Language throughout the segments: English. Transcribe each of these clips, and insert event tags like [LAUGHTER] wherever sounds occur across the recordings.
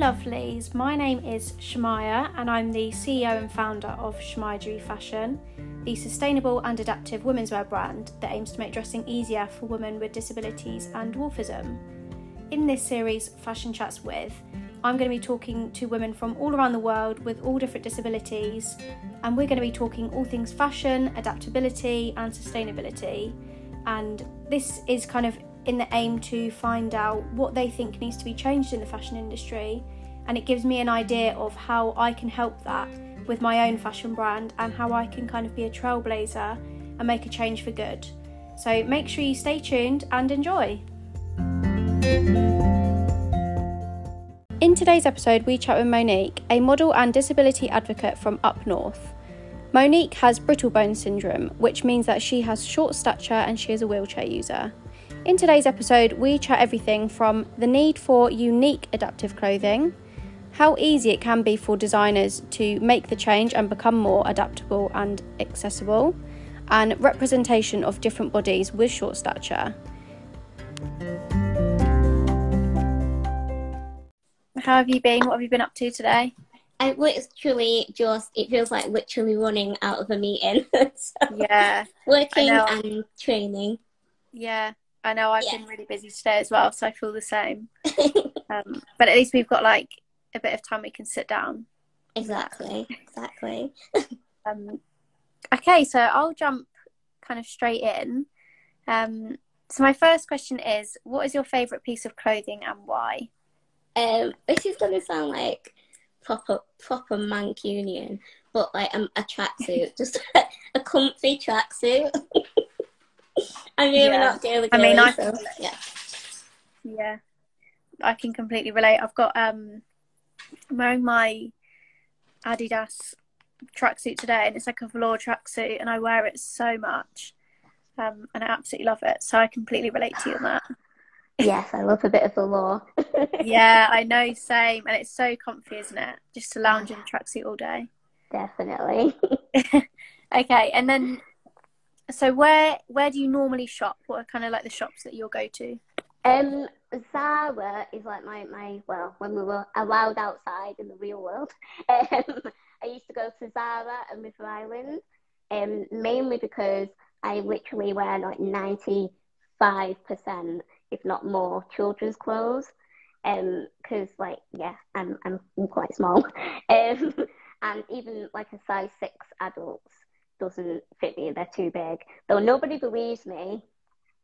lovelies. My name is Shamaya, and I'm the CEO and founder of Shamaya Fashion, the sustainable and adaptive women's wear brand that aims to make dressing easier for women with disabilities and dwarfism. In this series, Fashion Chats With, I'm going to be talking to women from all around the world with all different disabilities, and we're going to be talking all things fashion, adaptability, and sustainability. And this is kind of in the aim to find out what they think needs to be changed in the fashion industry. And it gives me an idea of how I can help that with my own fashion brand and how I can kind of be a trailblazer and make a change for good. So make sure you stay tuned and enjoy. In today's episode, we chat with Monique, a model and disability advocate from up north. Monique has brittle bone syndrome, which means that she has short stature and she is a wheelchair user. In today's episode, we chat everything from the need for unique adaptive clothing, how easy it can be for designers to make the change and become more adaptable and accessible, and representation of different bodies with short stature. How have you been? What have you been up to today? I literally just it feels like literally running out of a meeting. [LAUGHS] so Yeah, working and training. yeah. I know I've Yeah. been really busy today as well, so I feel the same. [LAUGHS] Um, but at least we've got like a bit of time we can sit down. exactly, exactly. [LAUGHS] Um, okay, so I'll jump kind of straight in. Um, so my first question is, what is your favourite piece of clothing and why? Um, this is gonna sound like proper proper Mancunian, but like um, a tracksuit, [LAUGHS] just a comfy tracksuit. I'm really Yeah. not girly. I mean, I- so, yeah. Yeah, I can completely relate. I've got um, I'm wearing my Adidas tracksuit today, and it's like a velour tracksuit, and I wear it so much, um, and I absolutely love it. So I completely relate to you on that. Yes, I love a bit of velour. [LAUGHS] Yeah, I know, same, and it's so comfy, isn't it? Just to lounge in a tracksuit all day. Definitely. [LAUGHS] [LAUGHS] Okay, and then so where where do you normally shop? What are kind of like the shops that you'll go to? Um, Zara is like my, my well, when we were allowed outside in the real world, [LAUGHS] um, I used to go to Zara and River Island, um, mainly because I literally wear like 95%, if not more, children's clothes. Um, because like, yeah, I'm, I'm quite small. [LAUGHS] Um, and even like a size six adults doesn't fit me, they're too big. Though nobody believes me,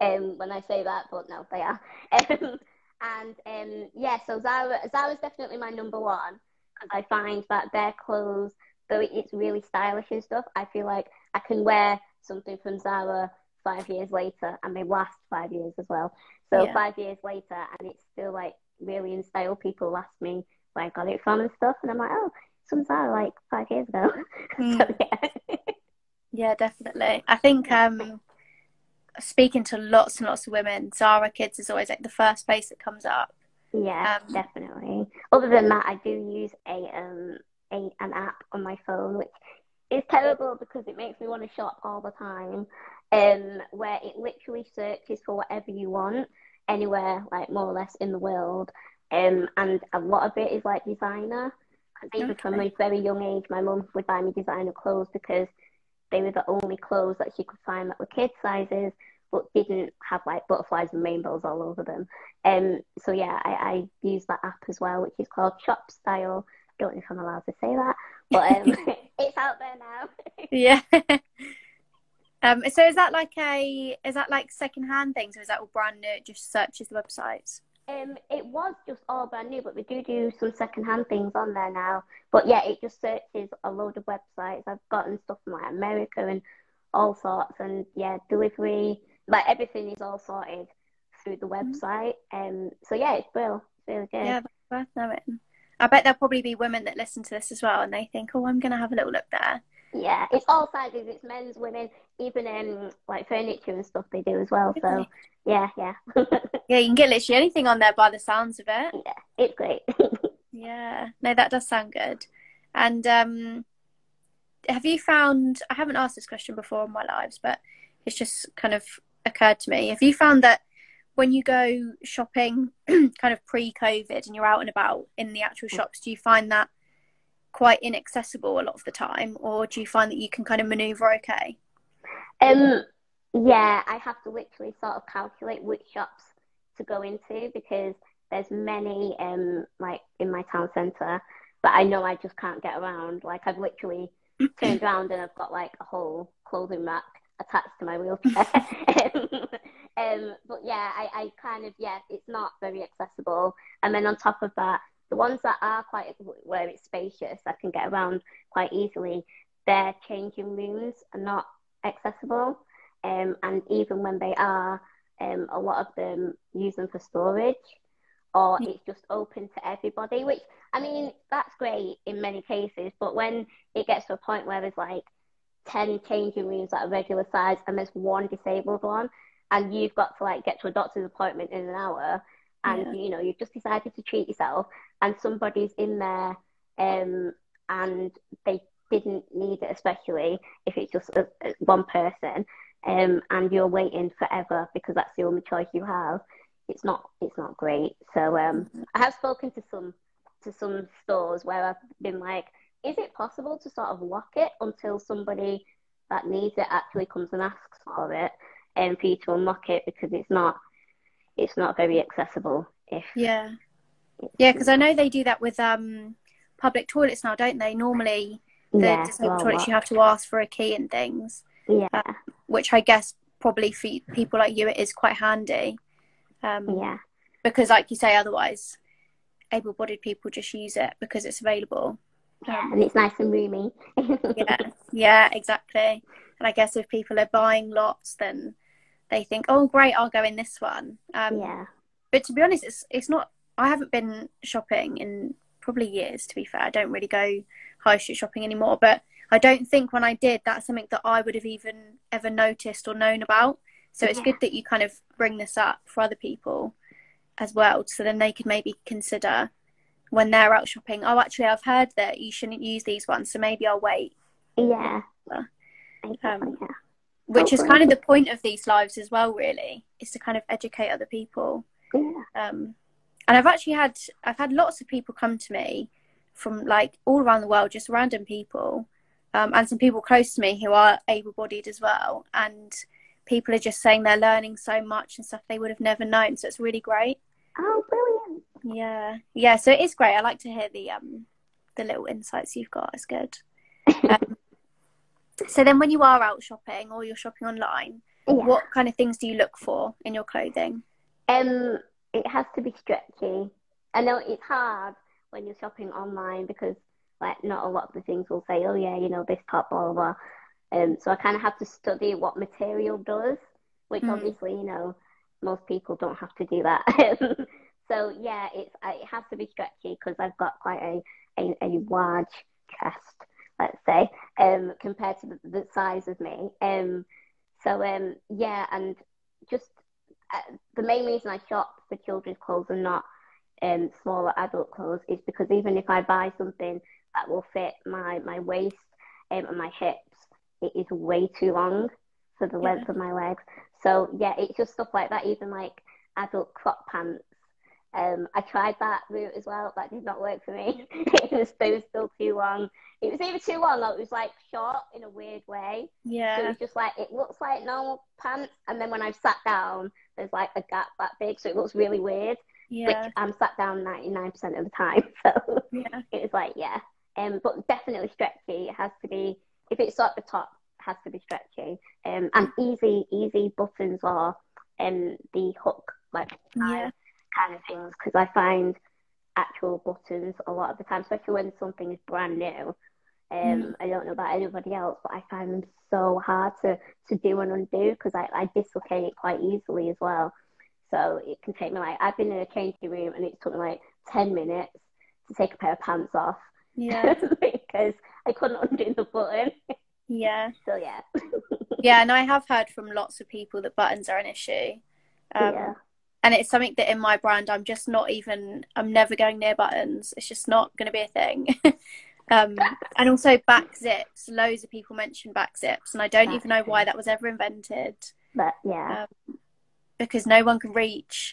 um, when I say that, but no, they are. [LAUGHS] Um, and um, yeah, so Zara, Zara's definitely my number one. And I find that their clothes, though it's really stylish and stuff, I feel like I can wear something from Zara five years later and they last five years as well. So Yeah. five years later, and it's still like really in style. People ask me where I got it from and stuff, and I'm like, oh, some Zara like five years ago. [LAUGHS] Hmm. so yeah. [LAUGHS] Yeah, definitely. I think um speaking to lots and lots of women, Zara Kids is always like the first place that comes up. Yeah, Um, definitely. Other than that, I do use a um a an app on my phone, which is terrible because it makes me want to shop all the time. Um, where it literally searches for whatever you want anywhere, like more or less in the world. Um, and a lot of it is like designer. even from a very young age, my mum would buy me designer clothes because they were the only clothes that she could find that were kid sizes, but didn't have like butterflies and rainbows all over them. Um, so yeah, I, I use that app as well, which is called Shop Style. Don't know if I'm allowed to say that, but um, [LAUGHS] [LAUGHS] it's out there now. [LAUGHS] Yeah. um so is that like a is that like secondhand things or is that all brand new? It just searches the websites? Um, it was just all brand new, but we do do some secondhand things on there now. But yeah, it just searches a load of websites. I've gotten stuff from like America and all sorts, and yeah, delivery, like everything is all sorted through the website. Um, so yeah, it's real, it's really good. Yeah, that's worth knowing. I bet there'll probably be women that listen to this as well and they think, Oh, I'm gonna have a little look there. Yeah, it's all sizes. It's men's, women, even um like furniture and stuff they do as well. So yeah, yeah, [LAUGHS] Yeah, you can get literally anything on there by the sounds of it. yeah, it's great. [LAUGHS] Yeah, no, that does sound good. And um, have you found? I haven't asked this question before in my lives, but it's just kind of occurred to me. Have you found that when you go shopping, [CLEARS THROAT] kind of pre-COVID, and you're out and about in the actual shops, do you find that quite inaccessible a lot of the time, or do you find that you can kind of maneuver okay? Um, yeah, I have to literally sort of calculate which shops to go into because there's many um like in my town centre but I know I just can't get around. Like I've literally turned [CLEARS THROAT] around and I've got like a whole clothing rack attached to my wheelchair. [LAUGHS] [LAUGHS] um, but yeah, I, I kind of yeah, it's not very accessible. And then on top of that, the ones that are quite where it's spacious, I can get around quite easily. Their changing rooms are not accessible, um, and even when they are, um, a lot of them use them for storage, or it's just open to everybody. Which I mean, that's great in many cases, but when it gets to a point where there's like 10 changing rooms that are regular size and there's one disabled one, and you've got to like get to a doctor's appointment in an hour, and yeah. you know, you've just decided to treat yourself, and somebody's in there um, and they didn't need it, especially if it's just a, a, one person, um, and you're waiting forever because that's the only choice you have. It's not. It's not great. So um, mm-hmm. I have spoken to some to some stores where I've been like, is it possible to sort of lock it until somebody that needs it actually comes and asks for it, and for you to unlock it because it's not it's not very accessible. If yeah, yeah, because I know they do that with um public toilets now, don't they? Normally, the yeah, disabled well, toilets you have to ask for a key and things. Yeah, uh, which I guess probably for people like you it is quite handy. Um, yeah, because like you say, otherwise able-bodied people just use it because it's available. Um, and it's nice and roomy. [LAUGHS] yeah, yeah, exactly. And I guess if people are buying lots, then they think, "Oh, great, I'll go in this one." Um, yeah. But to be honest, it's it's not. I haven't been shopping in probably years. To be fair, I don't really go high street shopping anymore. But I don't think when I did, that's something that I would have even ever noticed or known about. So it's yeah. good that you kind of bring this up for other people as well, so then they could maybe consider when they're out shopping. Oh, actually, I've heard that you shouldn't use these ones, so maybe I'll wait. Yeah. Um, yeah. Which is kind of the point of these lives as well, really, is to kind of educate other people. Yeah. Um, and I've actually had I've had lots of people come to me from like all around the world, just random people, um, and some people close to me who are able-bodied as well, and people are just saying they're learning so much and stuff they would have never known. So it's really great. Oh, brilliant! Yeah, yeah. So it is great. I like to hear the um the little insights you've got. It's good. Um, [LAUGHS] so then, when you are out shopping or you're shopping online, yeah. what kind of things do you look for in your clothing? Um, it has to be stretchy. I know it's hard when you're shopping online because like not a lot of the things will say, oh yeah, you know this top, blah blah. blah. Um, so I kind of have to study what material does, which mm. obviously, you know, most people don't have to do that. [LAUGHS] so yeah, it's it has to be stretchy because I've got quite a, a, a, large chest, let's say, um, compared to the, the size of me. Um, so um, yeah, and just uh, the main reason I shop for children's clothes and not um, smaller adult clothes is because even if I buy something that will fit my my waist um, and my hips, it is way too long for the length of my legs. So yeah, it's just stuff like that. Even like adult crop pants. Um, I tried that route as well. That did not work for me. [LAUGHS] it, was, still too long. It was either too long or it was like short in a weird way. Yeah. So it was just like it looks like normal pants, and then when I've sat down, there's like a gap that big, so it looks really weird. Yeah. Which I'm sat down 99% of the time, [LAUGHS] so yeah. [LAUGHS] it was like yeah. Um, but definitely stretchy. It has to be if it's at the top, it has to be stretchy. Um, and easy, easy buttons or um, the hook, like yeah. Kind of things, because I find actual buttons a lot of the time, especially when something is brand new. Um, mm. I don't know about anybody else, but I find them so hard to, to do and undo because I, I dislocate it quite easily as well. So it can take me like I've been in a changing room and it took me like ten minutes to take a pair of pants off. Yeah. [LAUGHS] because I couldn't undo the button. Yeah. [LAUGHS] So yeah. [LAUGHS] yeah, and I have heard from lots of people that buttons are an issue. Um, yeah. And it's something that in my brand, I'm just not even. I'm never going near buttons. It's just not going to be a thing. [LAUGHS] um, and also back zips. Loads of people mention back zips, and I don't back even know why that was ever invented. But yeah. Um, because no one can reach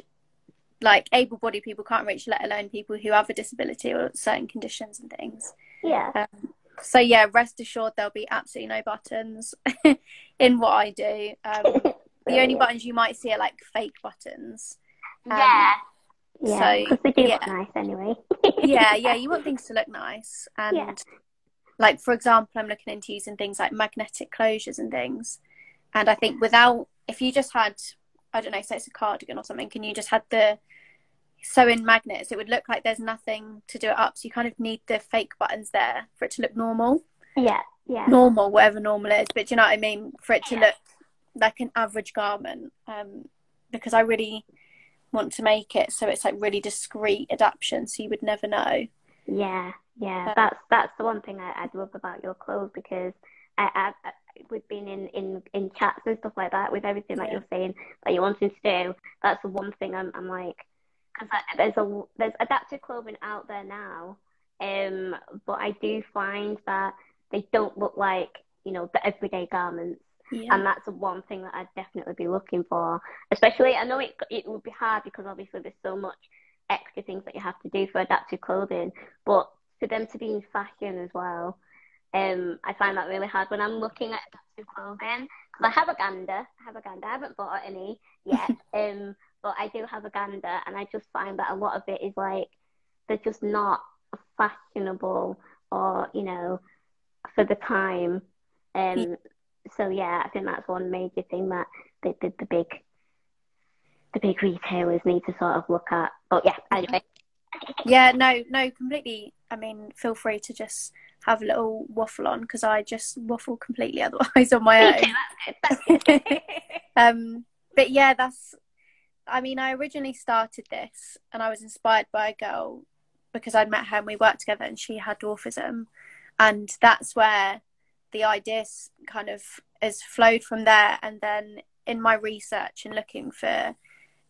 like able-bodied people can't reach let alone people who have a disability or certain conditions and things yeah um, so yeah rest assured there'll be absolutely no buttons [LAUGHS] in what i do um, [LAUGHS] the only buttons you might see are like fake buttons um, yeah yeah because they do yeah. look nice anyway yeah [LAUGHS] yeah you want things to look nice and yeah. like for example i'm looking into using things like magnetic closures and things and i think without if you just had i don't know say it's a cardigan or something and you just had the sew in magnets, it would look like there's nothing to do it up. So you kind of need the fake buttons there for it to look normal. Yeah, yeah. Normal, whatever normal is. But do you know what I mean? For it to yeah. look like an average garment. Um, because I really want to make it so it's like really discreet adaptation so you would never know. Yeah, yeah. Um, that's that's the one thing I, I love about your clothes because I, I, I we've been in, in, in chats and stuff like that with everything that yeah. you're saying that you're wanting to do. That's the one thing I'm, I'm like, because there's a there's adaptive clothing out there now, um, but I do find that they don't look like you know the everyday garments. Yeah. And that's one thing that I'd definitely be looking for. Especially, I know it it would be hard because obviously there's so much extra things that you have to do for adaptive clothing. But for them to be in fashion as well, um, I find that really hard when I'm looking at adaptive clothing. Because I have a gander, I have a gander. I haven't bought any yet. [LAUGHS] um, but I do have a gander, and I just find that a lot of it is like they're just not fashionable or you know for the time. Um, so yeah, I think that's one major thing that the, the, the big the big retailers need to sort of look at. But yeah, anyway. Yeah, no, no, completely. I mean, feel free to just have a little waffle on because I just waffle completely [LAUGHS] otherwise on my own. [LAUGHS] um, but yeah, that's I mean, I originally started this and I was inspired by a girl because I'd met her and we worked together and she had dwarfism. And that's where the ideas kind of has flowed from there. And then in my research and looking for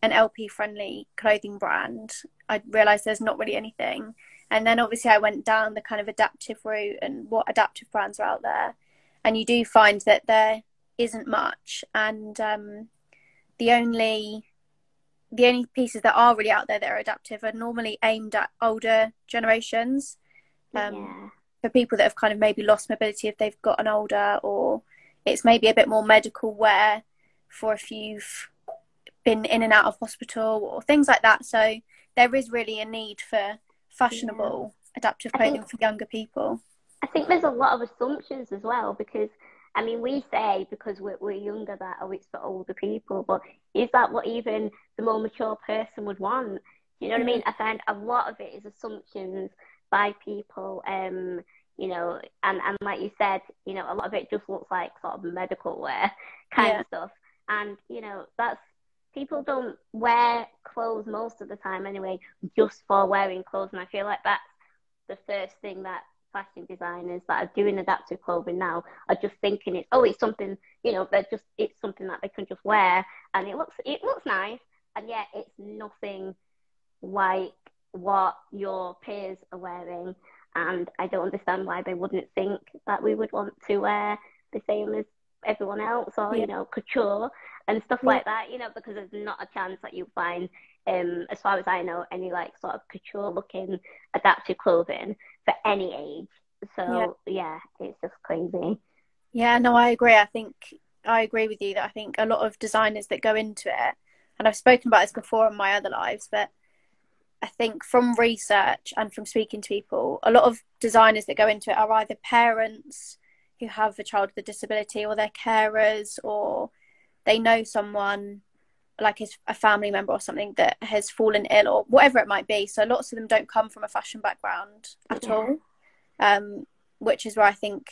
an LP friendly clothing brand, I realised there's not really anything. And then obviously I went down the kind of adaptive route and what adaptive brands are out there. And you do find that there isn't much. And um, the only the only pieces that are really out there that are adaptive are normally aimed at older generations. Um, yeah. For people that have kind of maybe lost mobility if they've gotten older, or it's maybe a bit more medical wear for if you've been in and out of hospital or things like that. So there is really a need for fashionable yeah. adaptive clothing think, for younger people. I think there's a lot of assumptions as well because I mean, we say because we're, we're younger that, oh, it's for older people, but is that what even the more mature person would want? You know what mm-hmm. I mean? I find a lot of it is assumptions by people, um, you know, and, and like you said, you know, a lot of it just looks like sort of medical wear [LAUGHS] kind yeah. of stuff. And, you know, that's, people don't wear clothes most of the time anyway, just for wearing clothes. And I feel like that's the first thing that fashion designers that are doing adaptive clothing now are just thinking it's oh it's something you know they're just it's something that they can just wear and it looks it looks nice and yet it's nothing like what your peers are wearing and I don't understand why they wouldn't think that we would want to wear the same as everyone else or yeah. you know couture and stuff yeah. like that you know because there's not a chance that you find um as far as I know any like sort of couture looking adaptive clothing for any age. So yeah. yeah, it's just crazy. Yeah, no, I agree. I think I agree with you that I think a lot of designers that go into it, and I've spoken about this before in my other lives, but I think from research and from speaking to people, a lot of designers that go into it are either parents who have a child with a disability or they're carers or they know someone like his a family member or something that has fallen ill or whatever it might be. So lots of them don't come from a fashion background at yeah. all, um, which is where I think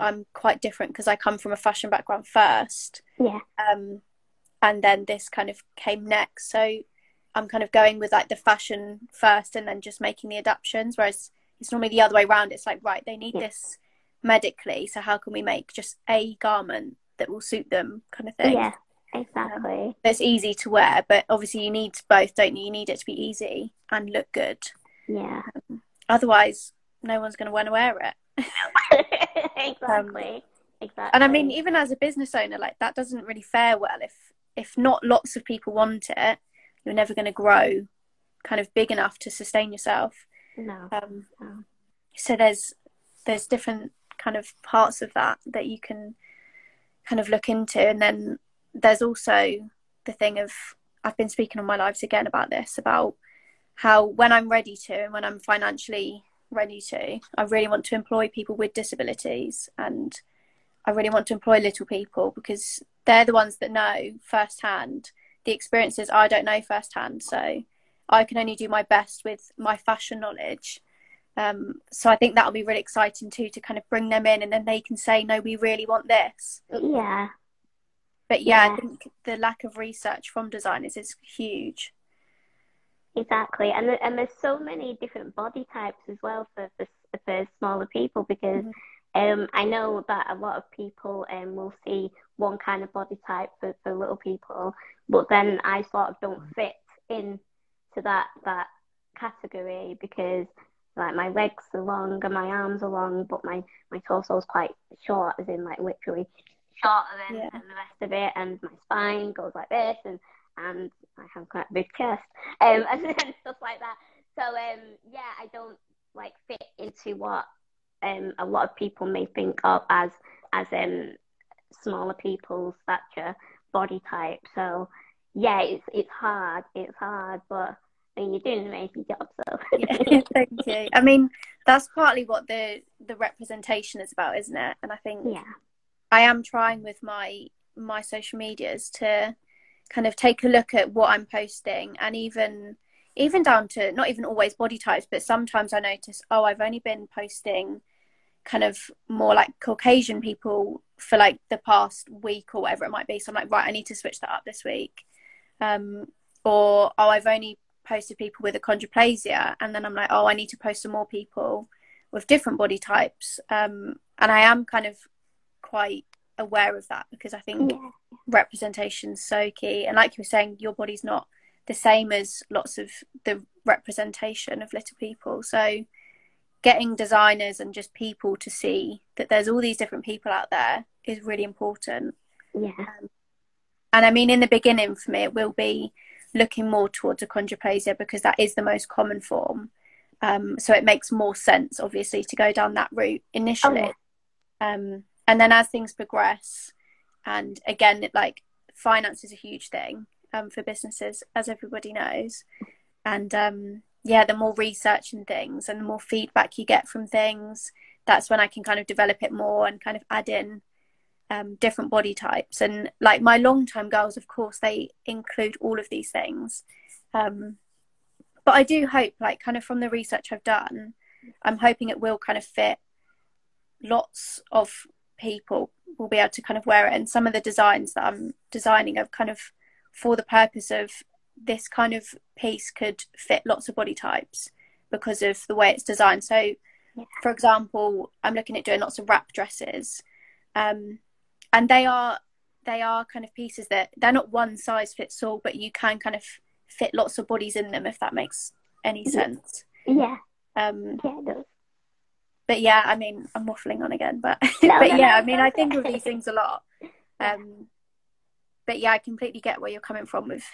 I'm quite different because I come from a fashion background first. Yeah. Um, and then this kind of came next. So I'm kind of going with like the fashion first and then just making the adaptations. Whereas it's normally the other way around. It's like right, they need yeah. this medically, so how can we make just a garment that will suit them, kind of thing. Yeah. Exactly. Um, it's easy to wear, but obviously you need both, don't you? You need it to be easy and look good. Yeah. Um, otherwise, no one's going to want to wear it. [LAUGHS] exactly. Um, exactly. And I mean, even as a business owner, like that doesn't really fare well if if not lots of people want it, you're never going to grow kind of big enough to sustain yourself. No. Um, no. So there's there's different kind of parts of that that you can kind of look into, and then there's also the thing of I've been speaking on my lives again about this about how when I'm ready to and when I'm financially ready to, I really want to employ people with disabilities and I really want to employ little people because they're the ones that know firsthand the experiences I don't know firsthand. So I can only do my best with my fashion knowledge. Um, so I think that'll be really exciting too to kind of bring them in and then they can say, no, we really want this. Yeah. But yeah, yeah. I think the lack of research from designers is huge. Exactly, and and there's so many different body types as well for for, for smaller people because mm-hmm. um, I know that a lot of people um, will see one kind of body type for, for little people, but then I sort of don't fit in to that that category because like my legs are long and my arms are long, but my my torso is quite short, as in like literally shorter than, yeah. than the rest of it, and my spine goes like this, and and I have quite a big chest, um, [LAUGHS] and, and stuff like that. So um, yeah, I don't like fit into what um a lot of people may think of as as um smaller people's stature body type. So yeah, it's it's hard. It's hard, but I mean, you're doing an amazing job. So [LAUGHS] yeah, thank you. I mean, that's partly what the the representation is about, isn't it? And I think yeah, I am trying with my my social medias to kind of take a look at what I'm posting and even even down to not even always body types, but sometimes I notice, oh, I've only been posting kind of more like Caucasian people for like the past week or whatever it might be. So I'm like, right, I need to switch that up this week. Um, or oh, I've only posted people with achondroplasia, and then I'm like, oh, I need to post some more people with different body types. Um, and I am kind of quite aware of that because I think yeah. representation's so key. And like you were saying, your body's not the same as lots of the representation of little people. So getting designers and just people to see that there's all these different people out there is really important. Yeah. Um, and I mean, in the beginning for me, it will be looking more towards achondroplasia because that is the most common form. Um, so it makes more sense, obviously, to go down that route initially. Oh, yeah. um, and then as things progress and again like finance is a huge thing um, for businesses as everybody knows and um, yeah the more research and things and the more feedback you get from things that's when i can kind of develop it more and kind of add in um, different body types and like my long term goals of course they include all of these things um, but i do hope like kind of from the research i've done i'm hoping it will kind of fit lots of people will be able to kind of wear it. And some of the designs that I'm designing are kind of for the purpose of this kind of piece could fit lots of body types because of the way it's designed. So, yeah. for example, I'm looking at doing lots of wrap dresses, um, and they are they are kind of pieces that they're not one size fits all, but you can kind of fit lots of bodies in them if that makes any sense. Yeah. Um, yeah, it does but yeah, I mean, I'm waffling on again, but [LAUGHS] no, but no, yeah, no, I mean, I think of these things a lot. [LAUGHS] Um, but yeah, I completely get where you're coming from with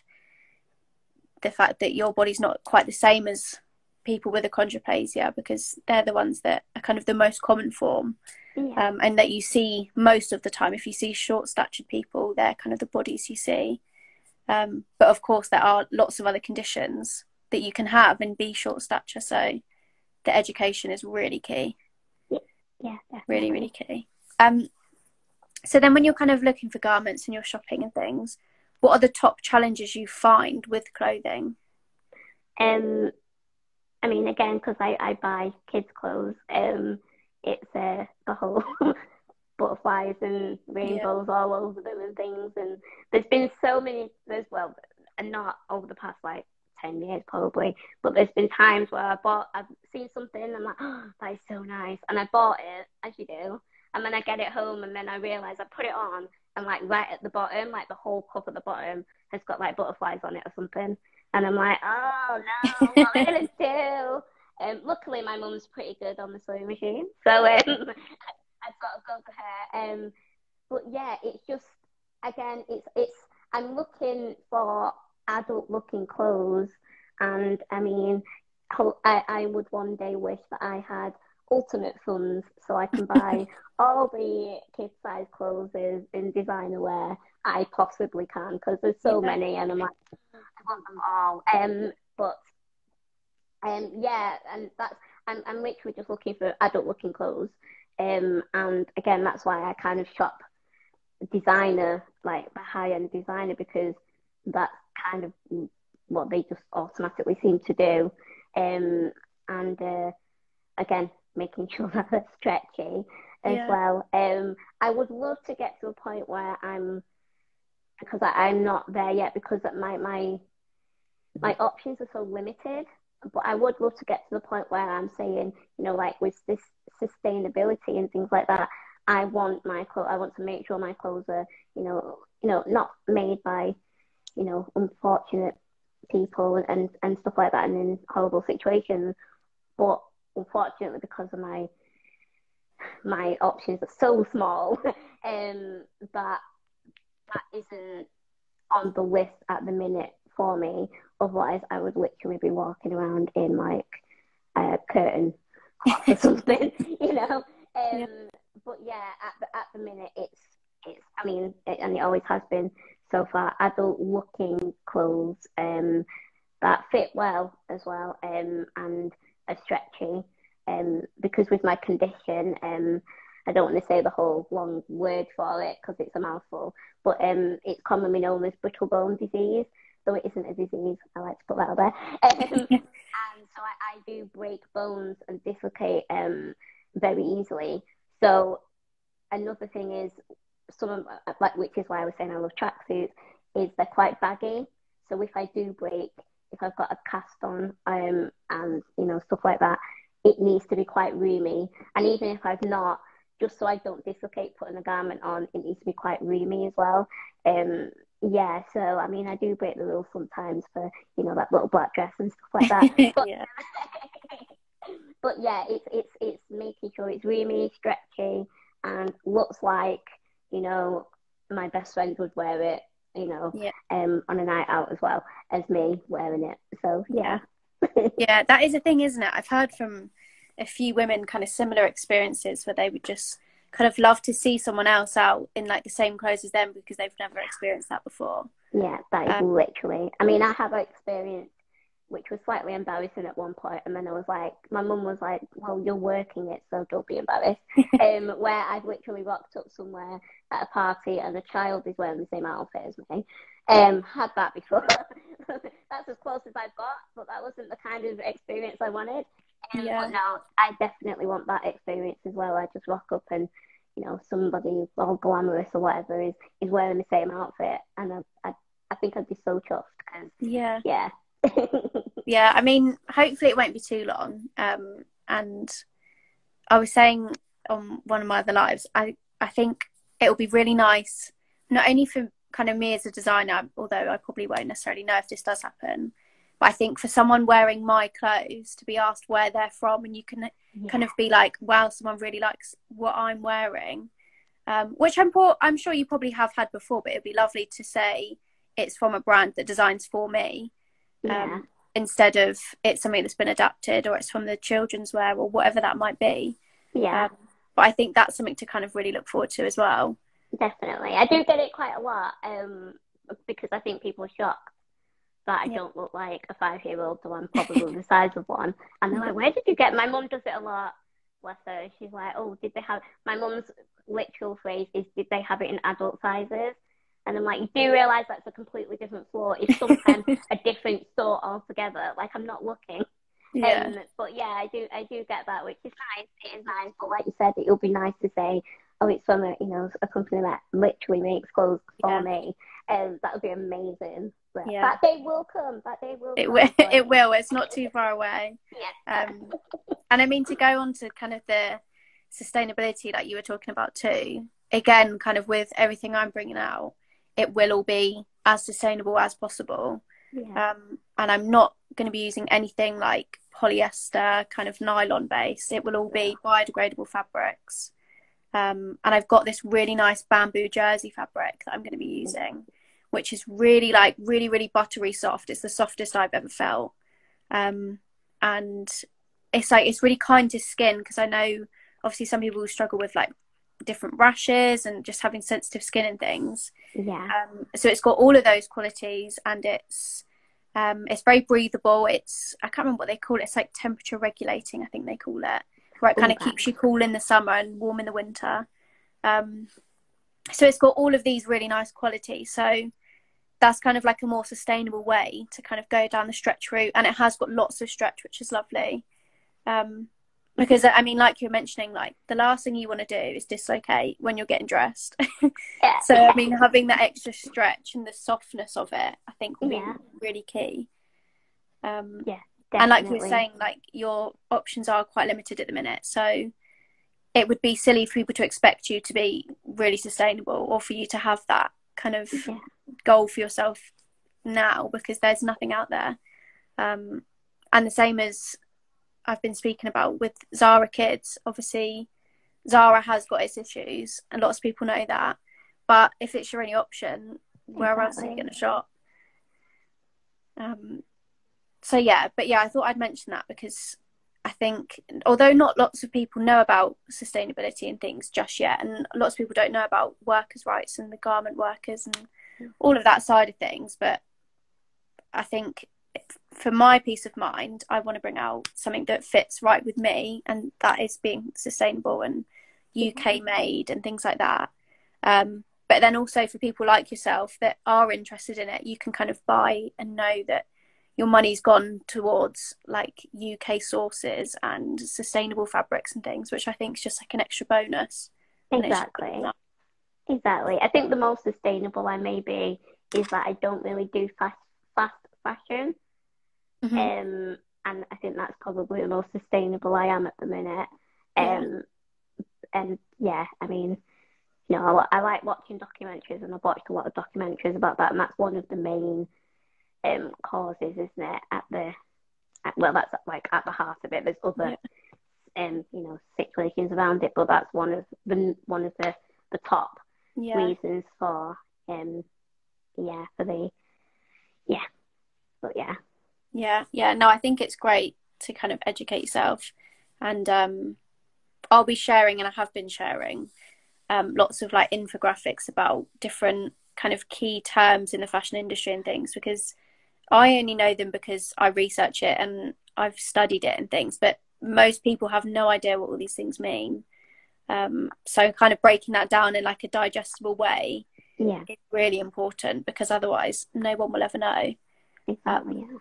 the fact that your body's not quite the same as people with achondroplasia because they're the ones that are kind of the most common form. Yeah. Um, and that you see most of the time. If you see short statured people, they're kind of the bodies you see. Um, but of course, there are lots of other conditions that you can have and be short stature. So the education is really key. Yeah, really, really key. Um, so then, when you're kind of looking for garments and you're shopping and things, what are the top challenges you find with clothing? Um, I mean, again, because I, I buy kids' clothes, um, it's uh, the whole [LAUGHS] butterflies and rainbows yeah. all over them and things. And there's been so many, there's, well, not over the past like 10 years probably. But there's been times where I bought, I've seen something, and I'm like, oh, that is so nice. And I bought it, as you do. And then I get it home, and then I realize I put it on, and like right at the bottom, like the whole cup at the bottom has got like butterflies on it or something. And I'm like, oh no, what am I to do? Um, luckily, my mum's pretty good on the sewing machine, so um, [LAUGHS] I've got to go to her. Um, but yeah, it's just again, it's it's I'm looking for adult looking clothes, and I mean, I, I would one day wish that I had ultimate funds so I can buy [LAUGHS] all the kid size clothes in designer wear I possibly can because there's so yeah. many and I'm like I want them all. Um, but um, yeah, and that's I'm I'm literally just looking for adult looking clothes. Um, and again, that's why I kind of shop designer, like the high end designer, because that's kind of what they just automatically seem to do. Um, and uh, again, making sure [LAUGHS] that they're stretchy as yeah. well. Um, I would love to get to a point where I'm, because I, am not there yet, because my my my options are so limited. But I would love to get to the point where I'm saying, you know, like with this sustainability and things like that, I want my clothes. I want to make sure my clothes are, you know, you know, not made by, you know, unfortunate people and and stuff like that, and in horrible situations. But unfortunately, because of my my options are so small, [LAUGHS] um, that that isn't on the list at the minute for me. Otherwise, I would literally be walking around in like a curtain [LAUGHS] or [LAUGHS] something, you know. Um, yeah. But yeah, at the at the minute, it's it's. I mean, it, and it always has been so far. Adult looking clothes um, that fit well as well, um, and are stretchy. Um, because with my condition, um, I don't want to say the whole long word for it because it's a mouthful, but um, it's commonly known as brittle bone disease, though it isn't a disease. I like to put that out there. Um, [LAUGHS] and so I, I, do break bones and dislocate um, very easily. So another thing is some of like which is why I was saying I love tracksuits is they're quite baggy. So if I do break, if I've got a cast on um, and you know stuff like that, it needs to be quite roomy. And even if I've not, just so I don't dislocate putting a garment on, it needs to be quite roomy as well. Um, yeah, so I mean, I do break the rules sometimes for you know that little black dress and stuff like that. [LAUGHS] But, yeah. [LAUGHS] but yeah, it's it's it's making sure it's roomy, stretchy, and looks like you know my best friend would wear it. You know, yeah. um, on a night out as well as me wearing it. So yeah, [LAUGHS] yeah, that is a thing, isn't it? I've heard from a few women kind of similar experiences where they would just kind of love to see someone else out in like the same clothes as them because they've never experienced that before. Yeah, that is um, literally. I mean, I have experience which was slightly embarrassing at one point, and then I was like, my mum was like, "Well, you're working it, so don't be embarrassed." [LAUGHS] um, where I've literally rocked up somewhere at a party and a child is wearing the same outfit as me. Um, had that before. [LAUGHS] That's as close as I've got, but that wasn't the kind of experience I wanted. Um, yeah. But no, I definitely want that experience as well. I just rock up and you know somebody all glamorous or whatever is is wearing the same outfit, and I I, I think I'd be so chuffed because yeah yeah [LAUGHS] yeah. I mean, hopefully it won't be too long. Um, and I was saying on one of my other lives, I I think it will be really nice not only for kind of me as a designer, although I probably won't necessarily know if this does happen. But I think for someone wearing my clothes to be asked where they're from, and you can yeah. kind of be like, "Wow, someone really likes what I'm wearing," um, which I'm I'm sure you probably have had before. But it'd be lovely to say it's from a brand that designs for me, yeah. um, instead of it's something that's been adapted or it's from the children's wear or whatever that might be. Yeah. Um, but I think that's something to kind of really look forward to as well. Definitely. I do get it quite a lot um, because I think people are shocked that I yeah. don't look like a five year old, so I'm probably the size of one. And they're like, where did you get? My mum does it a lot. Bless her. She's like, oh, did they have? My mum's literal phrase is, did they have it in adult sizes? And I'm like, you do realise that's a completely different floor. It's sometimes [LAUGHS] a different store altogether. Like I'm not looking. Yeah. Um, but yeah, I do I do get that, which is nice. It is nice. But like you said, it'll be nice to say, oh, it's from a you know a company that literally makes clothes for yeah. me, and um, that would be amazing. But yeah. That day will come. That day will. It will. [LAUGHS] It will. It's not too far away. Yeah. Um, and I mean to go on to kind of the sustainability that you were talking about too. Again, kind of with everything I'm bringing out, it will all be as sustainable as possible. Yeah. Um, and I'm not going to be using anything like polyester, kind of nylon base. It will all be biodegradable fabrics. Um, and I've got this really nice bamboo jersey fabric that I'm going to be using, which is really like really really buttery soft. It's the softest I've ever felt, um, and it's like it's really kind to skin because I know obviously some people struggle with like different rashes and just having sensitive skin and things. Yeah. Um, so it's got all of those qualities and it's um, it's very breathable. It's I can't remember what they call it. It's like temperature regulating. I think they call it. Where it kind of keeps you cool in the summer and warm in the winter. Um, so it's got all of these really nice qualities. So that's kind of like a more sustainable way to kind of go down the stretch route, and it has got lots of stretch, which is lovely. Um, because I mean, like you're mentioning, like the last thing you want to do is dislocate when you're getting dressed. [LAUGHS] Yeah. so I mean, having that extra stretch and the softness of it, I think will Yeah. be really key. Um, Yeah. and like you were saying, like your options are quite limited at the minute, so it would be silly for people to expect you to be really sustainable or for you to have that kind of Yeah. goal for yourself now because there's nothing out there. Um, and the same as I've been speaking about with Zara Kids, obviously Zara has got its issues, and lots of people know that. But if it's your only option, where else are you going to shop? Um, so yeah, but yeah, I thought I'd mention that because I think although not lots of people know about sustainability and things just yet, and lots of people don't know about workers' rights and the garment workers and all of that side of things, but I think for my peace of mind, I want to bring out something that fits right with me, and that is being sustainable and UK made and things like that. Um, but then also for people like yourself that are interested in it, you can kind of buy and know that your money's gone towards like UK sources and sustainable fabrics and things, which I think is just like an extra bonus. And it's just Exactly. Exactly. I think the most sustainable I may be is that I don't really do fast fast fashion. Mhm. Um, and I think that's probably the most sustainable I am at the minute. Yeah. Um, and yeah, I mean, you know, I, I like watching documentaries, and I've watched a lot of documentaries about that, and that's one of the main um causes, isn't it? At the at, well, that's like at the heart of it. There's other um, you know, situations around it, but that's one of the one of the the top yeah. reasons for um yeah for the yeah but yeah Yeah, yeah. No, I think it's great to kind of educate yourself, and um, I'll be sharing, and I have been sharing, um, lots of like infographics about different kind of key terms in the fashion industry and things because I only know them because I research it and I've studied it and things, but most people have no idea what all these things mean. Um, so kind of breaking that down in like a digestible way yeah is really important because otherwise no one will ever know exactly yeah.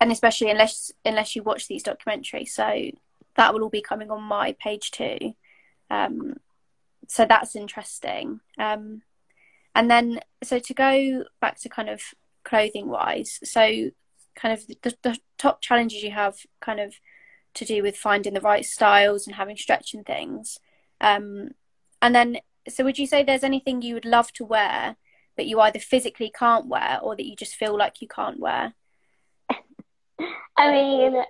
And especially unless unless you watch these documentaries. So that will all be coming on my page too. Um so that's interesting. Um and then so to go back to kind of clothing wise so kind of the, the top challenges you have kind of to do with finding the right styles and having stretch and things. Um and then so would you say there's anything you would love to wear but you either physically can't wear or that you just feel like you can't wear i mean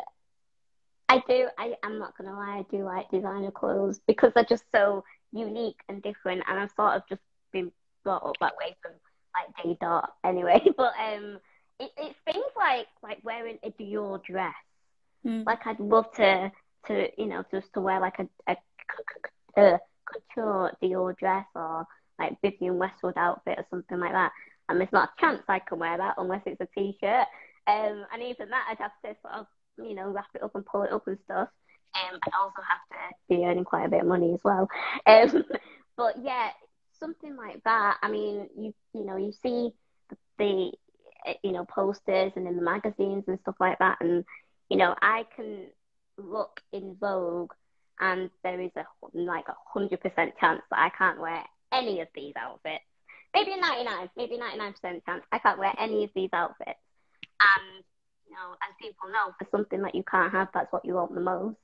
i do i i'm not gonna lie i do like designer clothes because they're just so unique and different and i've sort of just been brought up that way from like day dot [LAUGHS] anyway but um it, it's things like like wearing a dior dress Mm. like I'd love to to you know just to wear like a a, a couture Dior dress or like Vivienne Westwood outfit or something like that. And there's not a chance I can wear that unless it's a t-shirt. Um, and even that I'd have to sort of you know wrap it up and pull it up and stuff. Um, I'd also have to be earning quite a bit of money as well. Um, [LAUGHS] but yeah, something like that. I mean, you you know you see the, the you know posters and in the magazines and stuff like that and you know, I can look in Vogue and there is a like a hundred percent chance that I can't wear any of these outfits. Maybe ninety nine, maybe ninety nine percent chance I can't wear any of these outfits. And you know, as people know, for something that you can't have, that's what you want the most.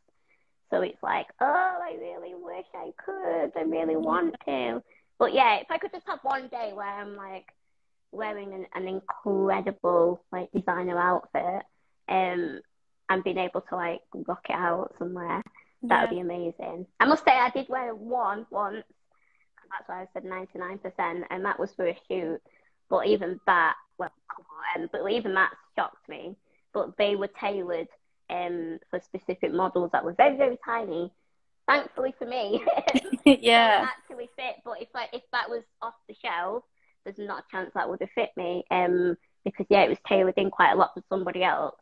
So it's like, oh, I really wish I could. I really want to. But yeah, if I could just have one day where I'm like wearing an, an incredible like designer outfit, um, and being able to like rock it out somewhere. That would be amazing. I must say, I did wear one once. That's why I said ninety nine percent, and that was for a shoot. But even that, well, um, but even that shocked me. But they were tailored um, for specific models that were very, very tiny. Thankfully for me, [LAUGHS] [LAUGHS] yeah, actually fit. But if like if that was off the shelf, there's not a chance that would have fit me. Um, because yeah, it was tailored in quite a lot for somebody else.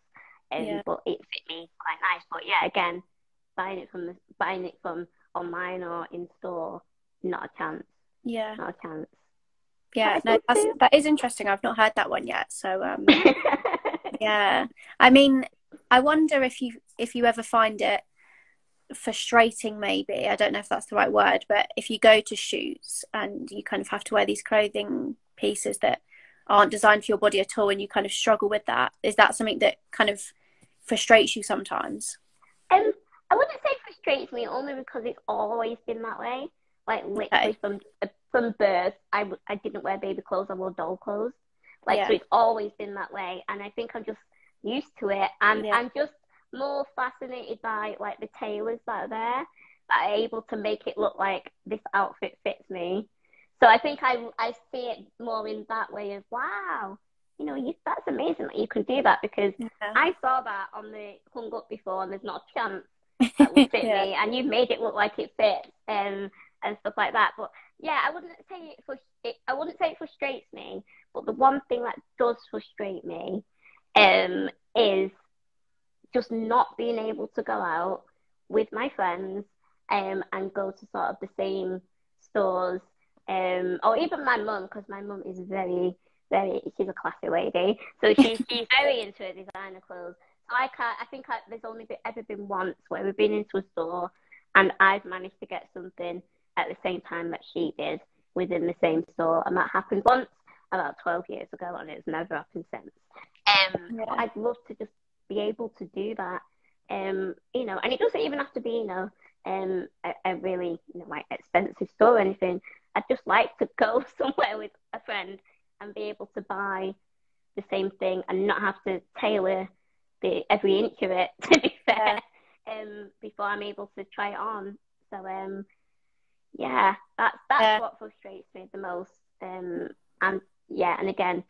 Um, yeah. but it fit me quite nice. But yeah, again, buying it from the, buying it from online or in store, not a chance. Yeah, not a chance. Yeah, no, that's, that is interesting. I've not heard that one yet. So um, [LAUGHS] yeah, I mean, I wonder if you if you ever find it frustrating maybe i don't know if that's the right word but if you go to shoots and you kind of have to wear these clothing pieces that aren't designed for your body at all and you kind of struggle with that is that something that kind of frustrates you sometimes um i wouldn't say frustrates me only because it's always been that way like literally okay. from from birth I, I didn't wear baby clothes i wore doll clothes like yeah. so it's always been that way and i think i'm just used to it and yeah. i'm just more fascinated by like the tailors that are there that are able to make it look like this outfit fits me so I think I I see it more in that way of wow, you know, you, that's amazing that you can do that because yeah. I saw that on the hung up before and there's not a chance [LAUGHS] that would fit yeah. me, and you made it look like it fits and and stuff like that. But yeah, I wouldn't say it, frust- it I wouldn't say it frustrates me, but the one thing that does frustrate me um is just not being able to go out with my friends um and go to sort of the same stores um, or even my mum, because my mum is very, very, she's a classy lady, so she's [LAUGHS] she's very into her designer clothes. So I can't. I think I, there's only been, ever been once where we've been into a store and I've managed to get something at the same time that she did within the same store, and that happened once about 12 years ago, and it's never happened since. Um, yeah. I'd love to just be able to do that. Um, you know, and it doesn't even have to be, you know, um, a, a really you know, like expensive store or anything. I'd just like to go [LAUGHS] somewhere with a friend and be able to buy the same thing and not have to tailor the every inch of it [LAUGHS] to be fair um, before I'm able to try it on. So um, yeah, that's that's yeah. what frustrates me the most. Um, and yeah, and again,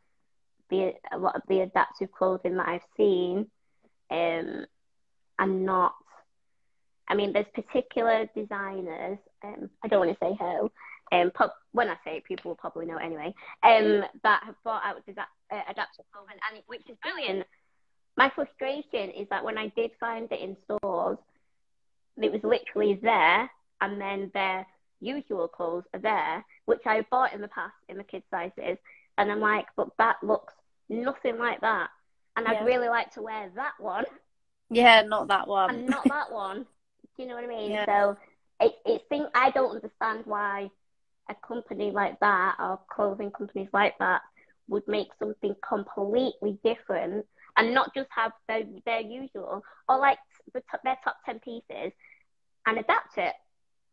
the a lot of the adaptive clothing that I've seen, um, I'm not. I mean, there's particular designers. Um, I don't want to say who, um, when I say it, people will probably know anyway, um, that have brought out this uh, adaptive clothing, and it, which is brilliant. My frustration is that when I did find it in stores, it was literally there, and then their usual clothes are there, which I bought in the past in the kids' sizes, and I'm like, but that looks nothing like that, and yeah. I'd really like to wear that one. Yeah, not that one. And not that one. Do you know what I mean? Yeah. So it, it thing I don't understand why a company like that or clothing companies like that would make something completely different and not just have their, their usual or like the top, their top 10 pieces and adapt it.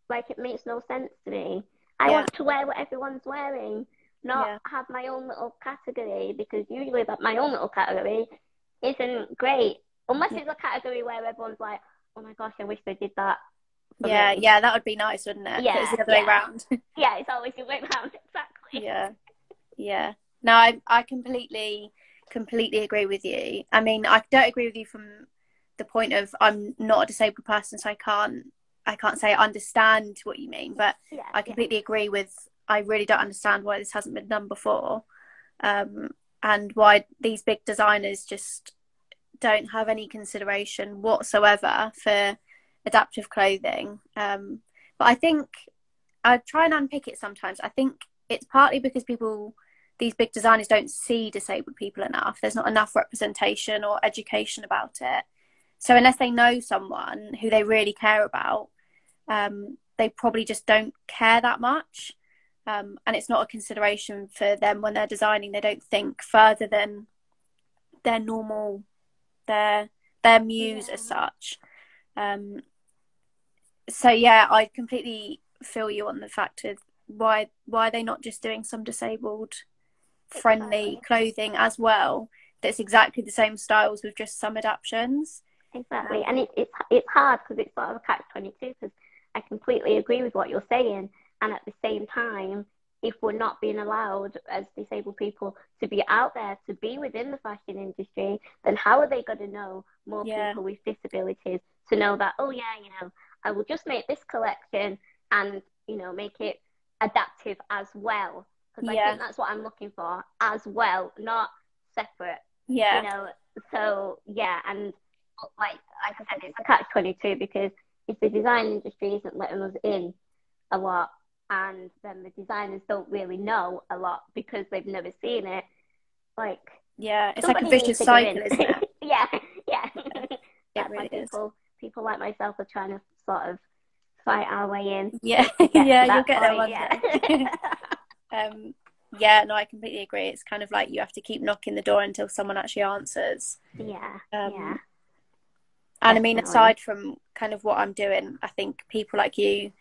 Like it makes no sense to me. I yeah. want to wear what everyone's wearing, not yeah. have my own little category because usually that my own little category isn't great unless it's a category where everyone's like, oh my gosh, I wish they did that yeah, yeah, that would be nice, wouldn't it? Yeah, it's the other yeah. way around. [LAUGHS] yeah, it's always the way around, exactly. Yeah, yeah. No, I I completely completely agree with you. I mean, I don't agree with you from the point of I'm not a disabled person, so I can't I can't say I understand what you mean, but yeah, I completely yeah. agree with. I really don't understand why this hasn't been done before, um, and why these big designers just don't have any consideration whatsoever for adaptive clothing. Um, but I think I try and unpick it sometimes. I think it's partly because people, these big designers, don't see disabled people enough. There's not enough representation or education about it. So unless they know someone who they really care about, um, they probably just don't care that much. Um, and it's not a consideration for them when they're designing. They don't think further than their normal, their their muse yeah. as such. Um, so yeah, I completely feel you on the fact of why why are they not just doing some disabled friendly exactly. clothing as well that's exactly the same styles with just some adaptations exactly and it, it's it's hard because it's sort of a catch 22 because i completely agree with what you're saying and at the same time if we're not being allowed as disabled people to be out there, to be within the fashion industry, then how are they going to know more Yeah. people with disabilities to know that, oh, yeah, you know, I will just make this collection and, you know, make it adaptive as well. Because I think that's what I'm looking for as well, not separate, Yeah. you know. So, yeah, and like, like I said, it's a catch 22 because if the design industry isn't letting us in a lot, and then the designers don't really know a lot because they've never seen it. Like Yeah. It's like a vicious to get in. cycle, isn't it? [LAUGHS] yeah, yeah. [LAUGHS] Why really is. people people like myself are trying to sort of fight our way in. Yeah. [LAUGHS] Yeah, you'll get there one day. yeah. um, yeah, no, I completely agree. It's kind of like you have to keep knocking the door until someone actually answers. yeah, Um, yeah, And I mean, aside from kind of what I'm doing, I think people like you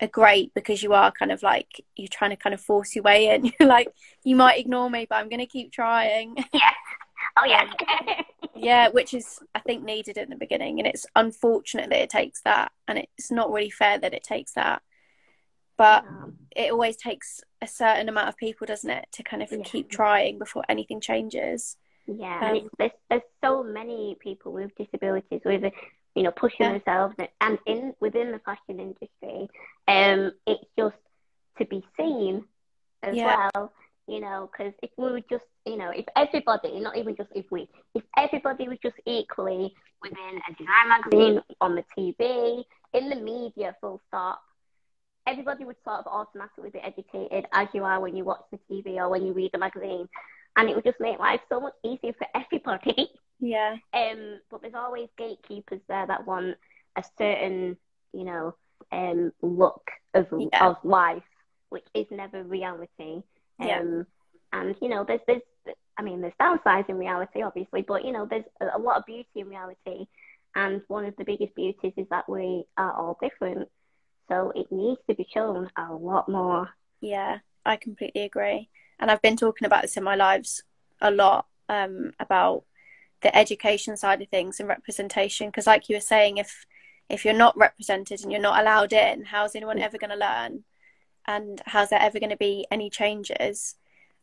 are great because you are kind of like you're trying to kind of force your way in. [LAUGHS] You're like, you might ignore me, but I'm going to keep trying. [LAUGHS] Yeah. oh yeah, yeah, which is I think needed in the beginning, and it's unfortunate that it takes that, and it's not really fair that it takes that. But Um, it always takes a certain amount of people, doesn't it, to kind of Yeah. keep trying before anything changes. Yeah. Um, and it's, there's there's so many people with disabilities with you know pushing Yeah. themselves and in within the fashion industry. Um, it's just to be seen as Yeah. well. You know, because if we were just, you know, if everybody, not even just if we, if everybody was just equally within a design magazine, on the TV, in the media, full stop, everybody would sort of automatically be educated as you are when you watch the TV or when you read the magazine. And it would just make life so much easier for everybody. Yeah, [LAUGHS] Um, but there's always gatekeepers there that want a certain, you know, um, look of Yeah. of life, which is never reality. Um, Yeah. And you know, there's there's, I mean, there's downsides in reality, obviously, but you know, there's a a lot of beauty in reality. And one of the biggest beauties is that we are all different. So it needs to be shown a lot more. yeah, I completely agree. And I've been talking about this in my lives a lot um, about the education side of things and representation. Because, like you were saying, if if you're not represented and you're not allowed in, how's anyone ever going to learn? And how's there ever going to be any changes?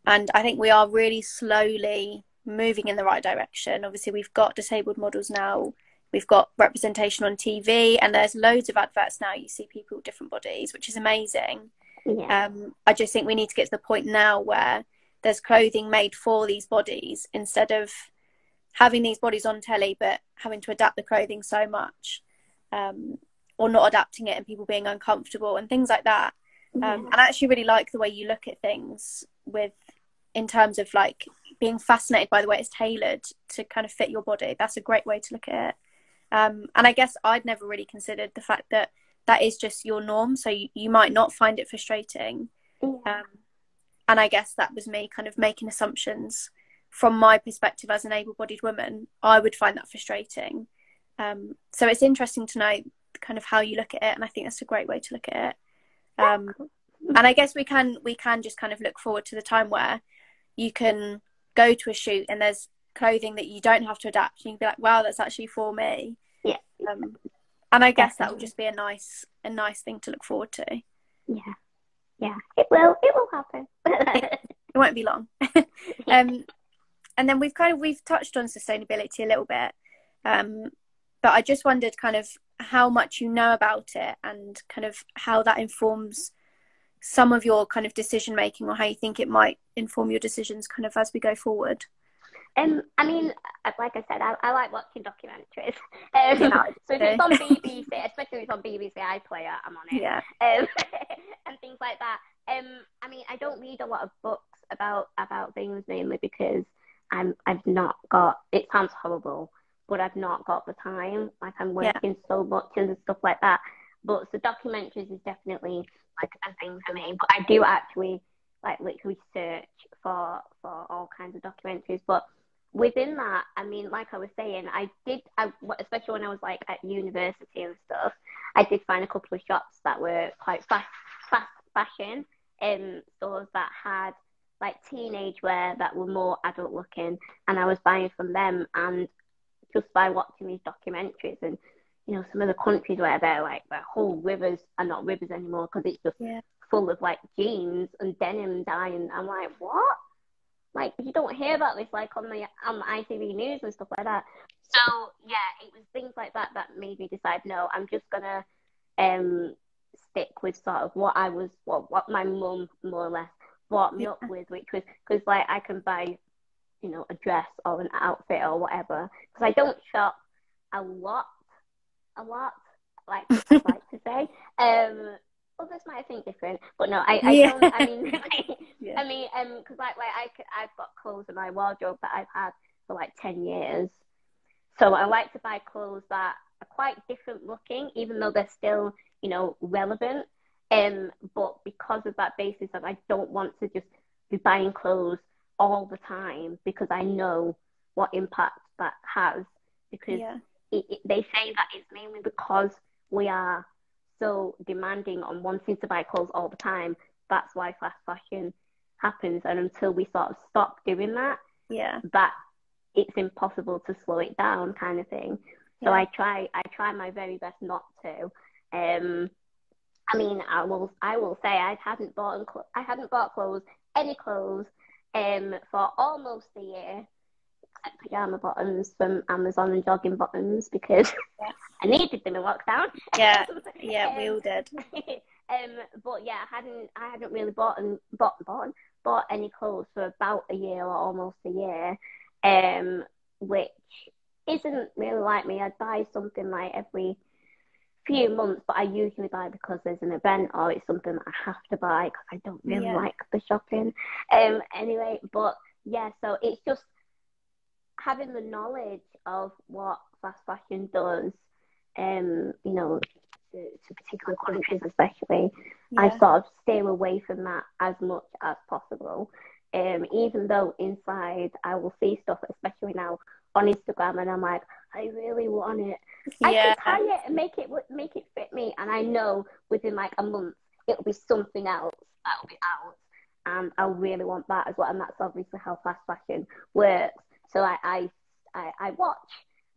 And I think we are really slowly moving in the right direction. Obviously, we've got disabled models now. We've got representation on TV, and there's loads of adverts now. You see people with different bodies, which is amazing. Yeah. Um, I just think we need to get to the point now where there's clothing made for these bodies instead of having these bodies on telly, but having to adapt the clothing so much, um, or not adapting it and people being uncomfortable and things like that. Um, Yeah. and I actually really like the way you look at things with, in terms of like being fascinated by the way it's tailored to kind of fit your body. That's a great way to look at it. Um, and I guess I'd never really considered the fact that that is just your norm. So you, you might not find it frustrating. Um, and I guess that was me kind of making assumptions from my perspective as an able bodied woman. I would find that frustrating. Um, so it's interesting to know kind of how you look at it. And I think that's a great way to look at it. Um, and I guess we can we can just kind of look forward to the time where you can go to a shoot and there's clothing that you don't have to adapt and you can be like, wow, that's actually for me. Yeah. Um, and I guess that will just be a nice a nice thing to look forward to. Yeah. Yeah. It will. It will happen. It won't be long. [LAUGHS] um, and then we've kind of we've touched on sustainability a little bit, um, but I just wondered kind of how much you know about it and kind of how that informs some of your kind of decision making or how you think it might inform your decisions kind of as we go forward. Um, I mean, uh, like I said, I, I like watching documentaries. [LAUGHS] Um, Yeah, so if it's on [LAUGHS] BBC, especially if it's on BBC iPlayer, I'm on it. Yeah. Um, [LAUGHS] and things like that. Um, I mean, I don't read a lot of books about about things mainly because I'm I've not got. It sounds horrible, but I've not got the time. Like I'm Yeah. working so much and stuff like that. But so documentaries is definitely like a thing for me. But I do actually like literally search for for all kinds of documentaries. But within that, I mean, like I was saying, I did, I, especially when I was like at university and stuff, I did find a couple of shops that were quite fast, fast fashion um, stores that had like teenage wear that were more adult looking, and I was buying from them. And just by watching these documentaries and you know some of the countries where they're like their whole rivers are not rivers anymore because it's just Yeah. full of like jeans and denim dye, and I'm like, what? Like you don't hear about this like on the on the ITV news and stuff like that. So yeah, it was things like that that made me decide no, I'm just gonna um stick with sort of what I was what what my mum more or less brought me yeah. up with, which was because like I can buy you know a dress or an outfit or whatever because I don't shop a lot, a lot like I like to say. [LAUGHS] Um, others might think different, but no, I, I yeah. don't. I mean, [LAUGHS] [LAUGHS] yeah. I mean, um, because like like I could, I've got clothes in my wardrobe that I've had for like ten years, so I like to buy clothes that are quite different looking, even though they're still you know relevant. Um, but because of that basis, that I don't want to just be buying clothes all the time because I know what impact that has. Because yeah. it, it, they say that it's mainly because we are so demanding on wanting to buy clothes all the time. That's why fast fashion happens. And until we sort of stop doing that, yeah, that it's impossible to slow it down, kind of thing. So yeah. I try, I try my very best not to. Um, I mean, I will, I will say I hadn't bought, I hadn't bought clothes, any clothes, um, for almost a year pajama bottoms from Amazon and jogging bottoms because yeah. [LAUGHS] I needed them in lockdown. Yeah, [LAUGHS] yeah, we all did. [LAUGHS] um, but yeah, I hadn't I hadn't really bought and bought bought bought any clothes for about a year or almost a year, um, which isn't really like me. I'd buy something like every few months, but I usually buy because there's an event or it's something that I have to buy because I don't really yeah. like the shopping. Um, anyway, but yeah, so it's just having the knowledge of what fast fashion does, um, you know, to, to particular countries especially, yeah. I sort of stay away from that as much as possible. Um, even though inside I will see stuff, especially now on Instagram, and I'm like, I really want it. Yeah. I can tie it and make it make it fit me, and I know within like a month it'll be something else that'll be out, and I really want that as well. And that's obviously how fast fashion works. So I, I, I, I watch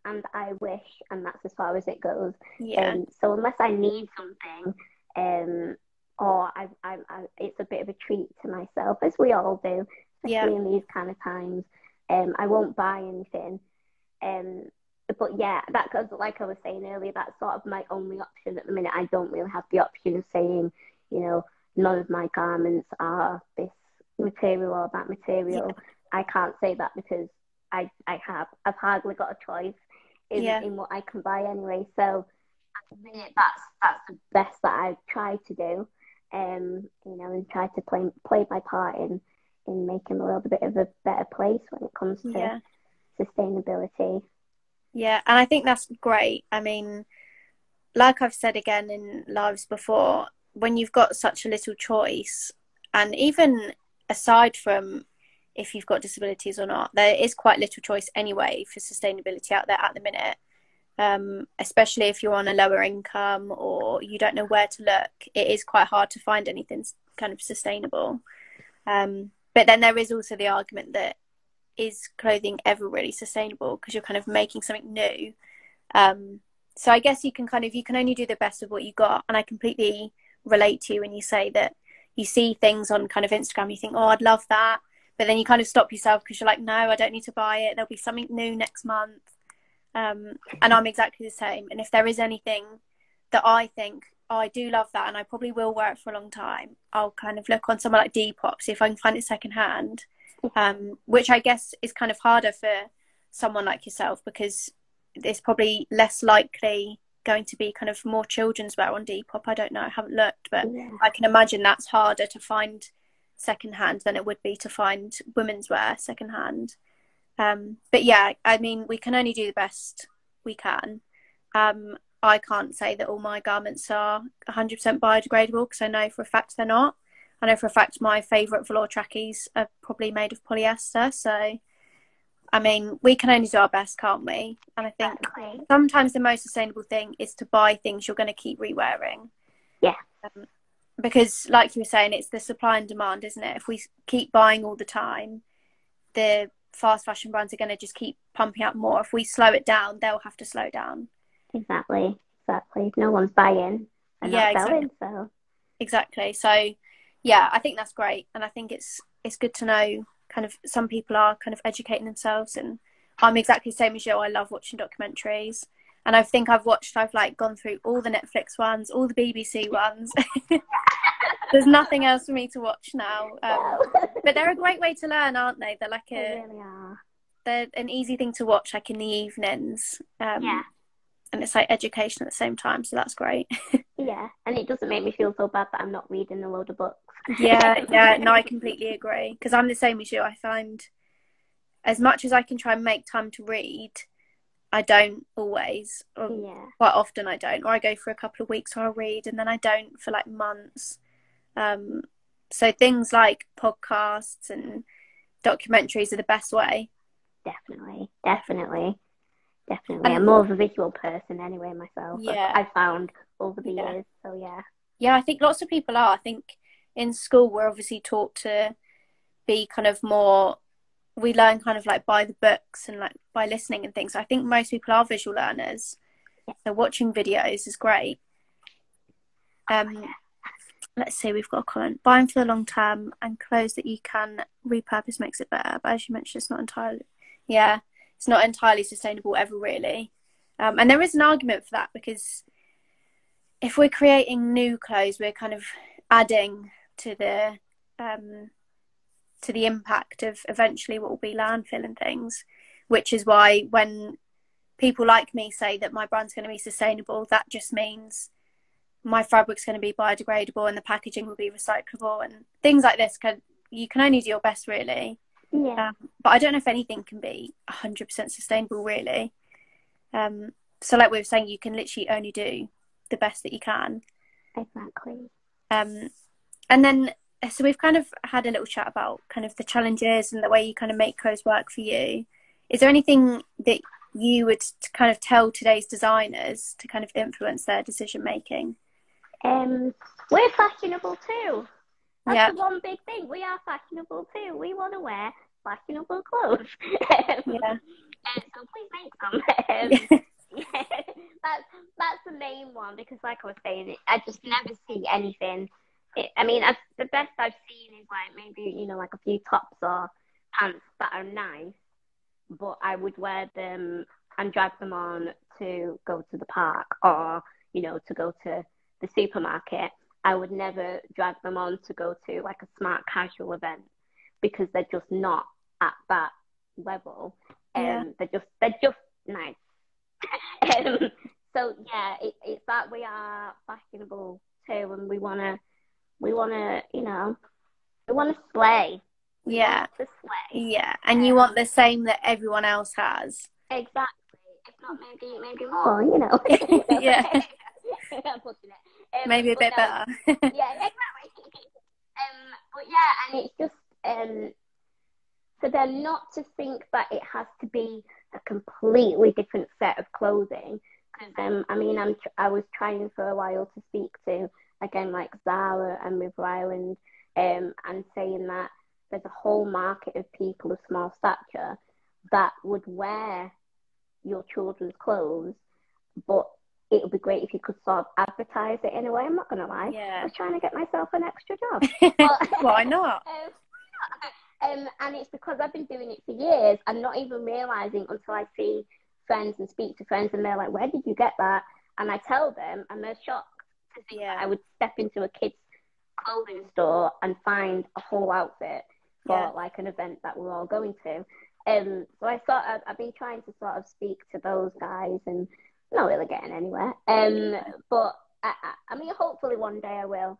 and I wish, and that's as far as it goes. Yeah. Um, so unless I need something, um, or I, I, I, it's a bit of a treat to myself, as we all do, especially yeah. in these kind of times. Um, I won't buy anything. Um, but yeah, that because like I was saying earlier, that's sort of my only option at the minute. I don't really have the option of saying, you know, none of my garments are this material or that material. Yeah. I can't say that because I, I have. I've hardly got a choice in, yeah. in what I can buy anyway. So at the minute, that's that's the best that I try to do. Um, you know, and try to play play my part in in making the world a bit of a better place when it comes to yeah. sustainability. Yeah, and I think that's great. I mean, like I've said again in lives before, when you've got such a little choice, and even aside from if you've got disabilities or not. There is quite little choice anyway for sustainability out there at the minute, um, especially if you're on a lower income or you don't know where to look. It is quite hard to find anything kind of sustainable. Um, but then there is also the argument that is clothing ever really sustainable because you're kind of making something new. Um, so I guess you can kind of you can only do the best of what you got, and I completely relate to you when you say that you see things on kind of Instagram, you think, oh, I'd love that but then you kind of stop yourself because you're like, no, I don't need to buy it. There'll be something new next month. Um, and I'm exactly the same. And if there is anything that I think, oh, I do love that and I probably will wear it for a long time, I'll kind of look on somewhere like Depop, see if I can find it secondhand, um, which I guess is kind of harder for someone like yourself because it's probably less likely going to be kind of more children's wear on Depop. I don't know, I haven't looked, but yeah. I can imagine that's harder to find secondhand than it would be to find women's wear secondhand. Um, but yeah, I mean, we can only do the best we can. Um, I can't say that all my garments are 100% biodegradable because I know for a fact they're not. I know for a fact my favourite velour trackies are probably made of polyester. So, I mean, we can only do our best, can't we? And I think sometimes the most sustainable thing is to buy things you're going to keep re-wearing. Yeah. Um, because like you were saying it's the supply and demand isn't it? If we keep buying all the time the fast fashion brands are going to just keep pumping out more. If we slow it down they'll have to slow down. Exactly exactly. No one's buying and yeah, not selling exactly. so. exactly. So yeah, I think that's great, and I think it's it's good to know kind of some people are kind of educating themselves, and I'm exactly the same as you. I love watching documentaries, and I think I've watched, I've like gone through all the Netflix ones, all the BBC ones. [LAUGHS] There's nothing else for me to watch now, um, but they're a great way to learn, aren't they? They're like a They really are. they're an easy thing to watch, like in the evenings. Um, Yeah. and it's like education at the same time, so that's great. [LAUGHS] Yeah, and it doesn't make me feel so bad that I'm not reading a load of books. yeah, [LAUGHS] yeah, no, I completely agree because I'm the same as you. I find as much as I can try and make time to read, I don't always, or Yeah, quite often I don't, or I go for a couple of weeks where I read and then I don't for like months. Um, so things like podcasts and documentaries are the best way. definitely, definitely, definitely. And- I'm more of a visual person anyway myself. I've- Yeah. I've found over the Yeah. years. So yeah, Yeah, I think lots of people are. I think in school we're obviously taught to be kind of more we learn kind of like by the books and like by listening and things. I think most people are visual learners. So watching videos is great. Um let's see, we've got a comment. Buying for the long term and clothes that you can repurpose makes it better. But as you mentioned, it's not entirely yeah, it's not entirely sustainable ever really. Um, and there is an argument for that because if we're creating new clothes, we're kind of adding to the um, to the impact of eventually what will be landfill and things. Which is why when people like me say that my brand's going to be sustainable, that just means my fabric's going to be biodegradable and the packaging will be recyclable and things like this. Can you can only do your best really. yeah, Um, but I don't know if anything can be 100% sustainable, really. Um, so, like we were saying, you can literally only do the best that you can. exactly. Um, and then, so we've kind of had a little chat about kind of the challenges and the way you kind of make clothes work for you. Is there anything that you would kind of tell today's designers to kind of influence their decision making? Um, we're fashionable too. That's Yeah. the one big thing. We are fashionable too. We want to wear fashionable clothes. [LAUGHS] Yeah. Uh, so please make some. [LAUGHS] Um, [LAUGHS] yeah, that's that's the main one because, like I was saying, I just never see anything. It, I mean, I've, the best I've seen is like maybe you know like a few tops or pants that are nice, but I would wear them and drag them on to go to the park or you know to go to the supermarket. I would never drag them on to go to like a smart casual event because they're just not at that level. Um, Yeah. they're just they're just nice. [LAUGHS] um, so yeah, it, it's that we are fashionable too, and we wanna we wanna you know we wanna slay. Yeah. want to slay. Yeah. And you want the same that everyone else has. Exactly. If not, maybe maybe more. You know. [LAUGHS] [LAUGHS] Yeah. I'm pushing it. Um, Maybe a bit no, better. yeah, [LAUGHS] exactly. Um, but yeah, and it's just um, for them not to think that it has to be a completely different set of clothing. Because um, I mean, I'm tr- I was trying for a while to speak to again like Zara and River Island, um, and saying that there's a whole market of people of small stature that would wear your children's clothes, but it would be great if you could sort of advertise it in a way. I'm not gonna lie. I was trying to get myself an extra job. [LAUGHS] But- [LAUGHS] Why not? [LAUGHS] Um, um, and it's because I've been doing it for years and not even realizing until I see friends and speak to friends and they're like, "Where did you get that?" And I tell them, and they're shocked to think Yeah. I would step into a kid's clothing store and find a whole outfit for Yeah. like an event that we're all going to. Um, so I sort of, I've been trying to sort of speak to those guys and not really getting anywhere. Um, but I, I, I mean, hopefully one day I will.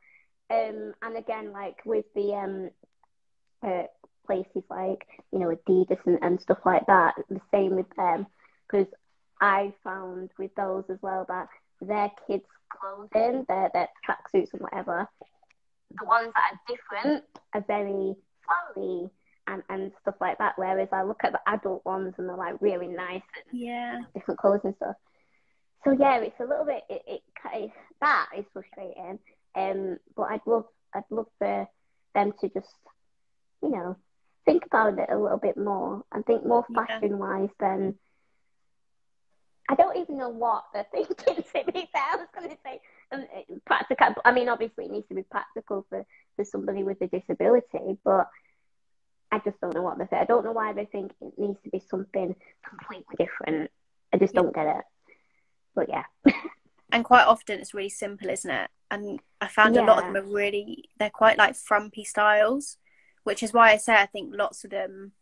Um, and again, like with the um, uh, places like you know Adidas and, and stuff like that, the same with them, because I found with those as well that their kids' clothing, their their tracksuits and whatever, the ones that are different are very flowy and, and stuff like that. Whereas I look at the adult ones and they're like really nice and Yeah. different colours and stuff. So yeah, it's a little bit it, it ki- that is frustrating. Um, but I'd love I'd love for them to just you know think about it a little bit more and think more fashion wise than. I don't even know what they're [LAUGHS] thinking. To be fair, I was going to say um, practical. I mean, obviously, it needs to be practical for for somebody with a disability, but I just don't know what they say. I don't know why they think it needs to be something completely different. I just don't get it. But yeah. [LAUGHS] and quite often it's really simple, isn't it? And I found yeah. a lot of them are really they're quite like frumpy styles, which is why I say I think lots of them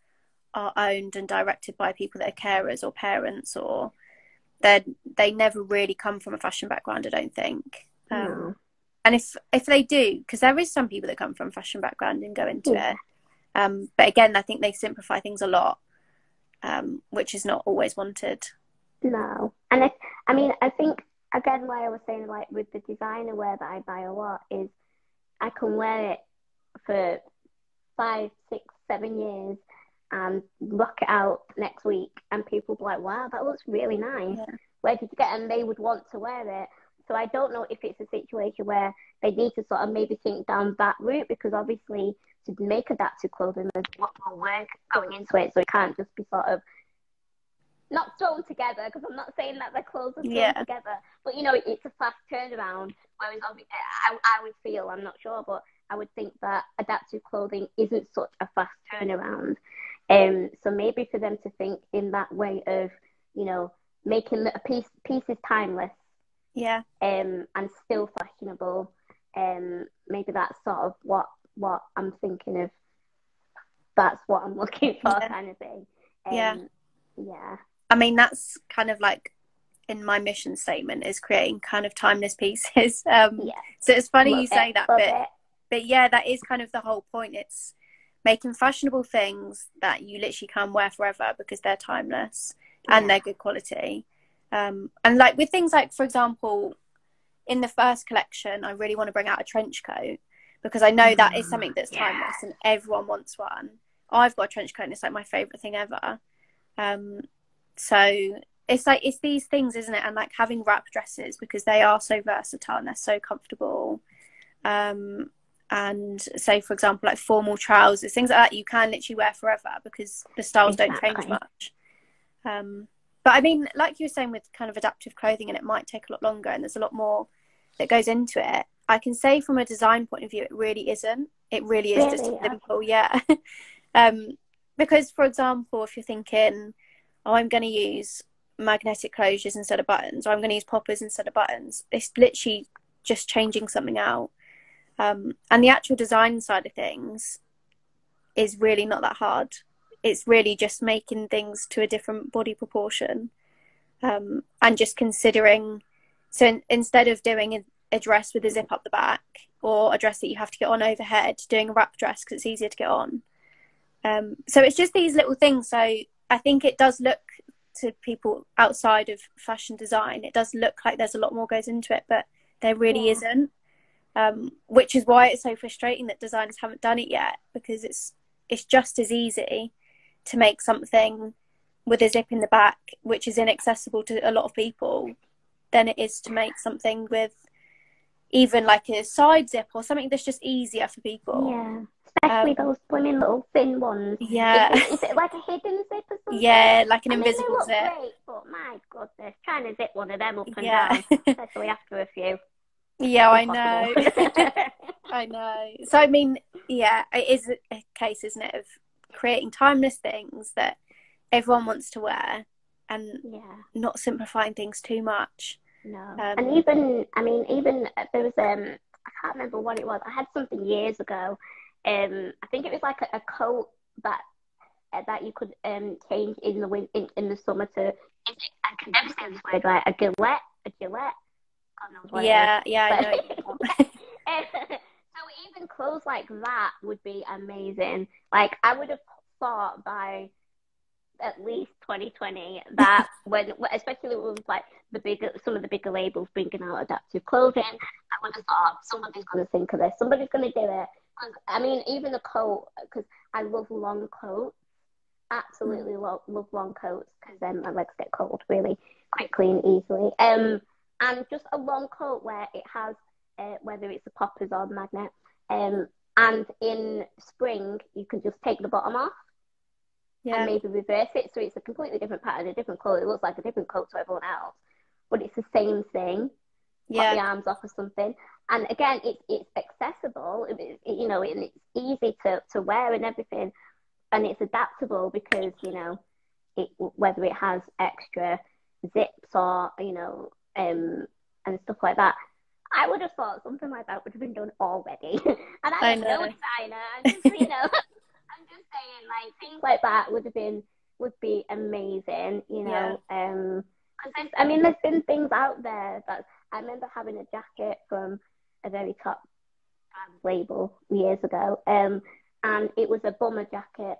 are owned and directed by people that are carers or parents or they they never really come from a fashion background. I don't think. Um, no. And if if they do, because there is some people that come from a fashion background and go into yeah. it. Um, but again, I think they simplify things a lot, um, which is not always wanted. No, and I, I mean, I think again, why I was saying like with the designer wear that I buy a lot is I can wear it for five, six, seven years and rock it out next week, and people be like, "Wow, that looks really nice. Yeah. Where did you get?" it? And they would want to wear it. So I don't know if it's a situation where they need to sort of maybe think down that route because obviously to make adaptive clothing, there's a lot more work going into it. So it can't just be sort of not thrown together because I'm not saying that the clothes are thrown yeah. together, but you know it's a fast turnaround. Whereas I, I would feel, I'm not sure, but I would think that adaptive clothing isn't such a fast turnaround. Um, so maybe for them to think in that way of, you know, making a piece pieces timeless, yeah, um, and still fashionable. Um, maybe that's sort of what what I'm thinking of. That's what I'm [LAUGHS] looking for, yeah. kind of thing. Um, yeah, yeah. I mean, that's kind of like in my mission statement is creating kind of timeless pieces. [LAUGHS] Um, yeah. So it's funny Love you say it. that, Love but it. but yeah, that is kind of the whole point. It's making fashionable things that you literally can wear forever because they're timeless yeah. and they're good quality. Um, and like with things like, for example, in the first collection, I really want to bring out a trench coat because I know that is something that's timeless yeah. and everyone wants one. I've got a trench coat and it's like my favorite thing ever. Um, so it's like it's these things, isn't it? And like having wrap dresses because they are so versatile and they're so comfortable. Um, and say for example like formal trousers things like that you can literally wear forever because the styles exactly. don't change much um, but i mean like you were saying with kind of adaptive clothing and it might take a lot longer and there's a lot more that goes into it i can say from a design point of view it really isn't it really is really, just yeah. simple yeah [LAUGHS] um, because for example if you're thinking oh i'm going to use magnetic closures instead of buttons or i'm going to use poppers instead of buttons it's literally just changing something out um, and the actual design side of things is really not that hard. It's really just making things to a different body proportion um, and just considering. So in, instead of doing a, dress with a zip up the back or a dress that you have to get on overhead, doing a wrap dress because it's easier to get on. Um, so it's just these little things. So I think it does look to people outside of fashion design, it does look like there's a lot more goes into it, but there really yeah. isn't um, which is why it's so frustrating that designers haven't done it yet because it's it's just as easy to make something with a zip in the back which is inaccessible to a lot of people than it is to make something with even like a side zip or something that's just easier for people. Yeah. Especially um, those slimming little thin ones. Yeah. Is, is, it like a hidden zip or something? Yeah, like an I invisible mean, zip. Great, but my goodness, trying to zip one of them up and yeah. down, especially after a few. Yeah, I know. [LAUGHS] I know. So I mean, yeah, it is a case, isn't it, of creating timeless things that everyone wants to wear and yeah. not simplifying things too much. No. Um, and even I mean, even there was um I can't remember what it was. I had something years ago. Um, I think it was like a, a coat that uh, that you could um change in the win- in, in the summer to I can never say this word right. A gillette, a gillette yeah, yeah, I know. [LAUGHS] [LAUGHS] so even clothes like that would be amazing. Like I would have thought by at least 2020 that [LAUGHS] when, especially with like the bigger, some of the bigger labels bringing out adaptive clothing, I would have thought somebody's going to think of this, somebody's going to do it. I mean, even a coat, because I love long coats. Absolutely mm. love, love long coats because then my legs get cold really quickly and easily. Um, and just a long coat where it has uh, whether it's a poppers or magnet. Um, and in spring, you can just take the bottom off yeah. and maybe reverse it, so it's a completely different pattern, a different colour. It looks like a different coat to everyone else, but it's the same thing. Yeah. Pop the arms off or something, and again, it, it's accessible. It, it, you know, and it's easy to, to wear and everything, and it's adaptable because you know, it, whether it has extra zips or you know, um, and stuff like that. I would have thought something like that would have been done already. [LAUGHS] and I, I know. no designer. I'm just, you know, [LAUGHS] I'm just saying, like things like that would have been would be amazing. You know, yeah. um, I mean, there's been things out there that I remember having a jacket from a very top label years ago, um, and it was a bomber jacket.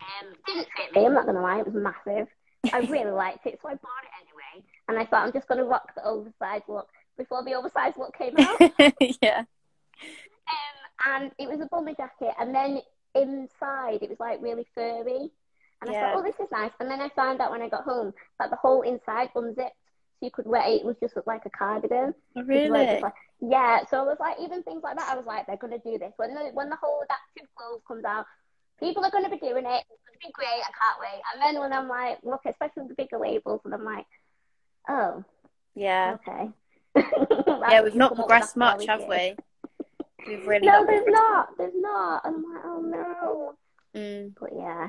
Um, didn't fit me. I'm not gonna lie, it was massive. I really liked it, so I bought it anyway. And I thought I'm just gonna rock the oversized look before the oversized look came out. [LAUGHS] yeah. Um, and it was a bomber jacket, and then inside it was like really furry. And yeah. I thought, oh, this is nice. And then I found out when I got home that the whole inside unzipped, so you could wear it. It was just like a cardigan. Oh, really? Like, yeah. So I was like, even things like that, I was like, they're gonna do this when the when the whole adaptive clothes comes out. People are going to be doing it. It's going to be great. I can't wait. And then when I'm like, look, especially the bigger labels, and I'm like, oh, yeah, okay. [LAUGHS] yeah, we've not progressed much, have we? We've really no, there's not. There's not. I'm like, oh no. Mm. But yeah.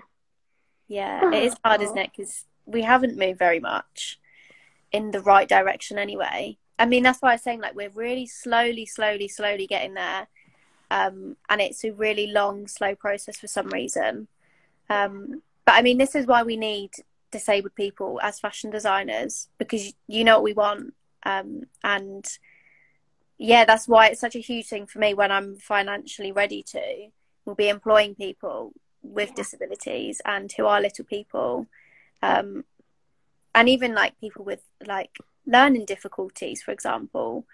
Yeah, [SIGHS] it is hard, isn't it? Because we haven't moved very much in the right direction anyway. I mean, that's why I was saying like we're really slowly, slowly, slowly getting there, um, and it's a really long, slow process for some reason. Um, but I mean, this is why we need disabled people as fashion designers because you know what we want, um, and yeah, that's why it's such a huge thing for me when I'm financially ready to. We'll be employing people with yeah. disabilities and who are little people um, and even like people with like learning difficulties for example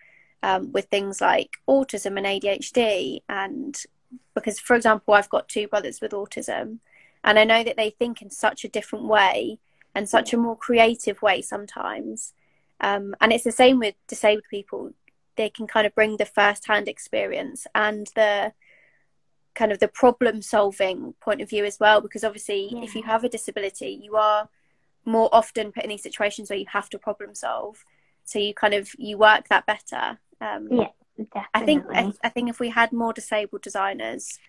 um, with things like autism and adhd and because for example i've got two brothers with autism and i know that they think in such a different way and such a more creative way sometimes. Um, and it's the same with disabled people. They can kind of bring the first hand experience and the kind of the problem solving point of view as well because obviously yeah. if you have a disability you are more often put in these situations where you have to problem solve so you kind of you work that better. Um, yeah definitely. i think I, I, think if we had more disabled designers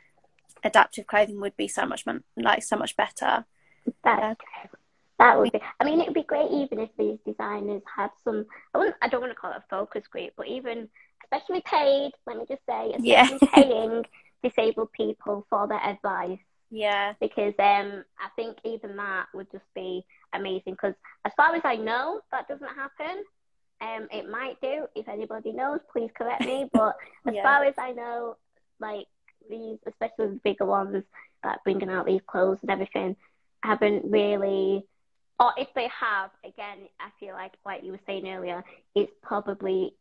adaptive clothing would be so much like so much better. That, that would be i mean it would be great even if these designers had some i, wouldn't. I don't want to call it a focus group but even especially paid let me just say especially yeah. paying [LAUGHS] disabled people for their advice. Yeah. Because um, I think even that would just be amazing. Because as far as I know, that doesn't happen. Um, it might do. If anybody knows, please correct me. [LAUGHS] But as yeah. far as I know, like these, especially the bigger ones that bringing out these clothes and everything, haven't really. Or if they have, again, I feel like, like you were saying earlier, it's probably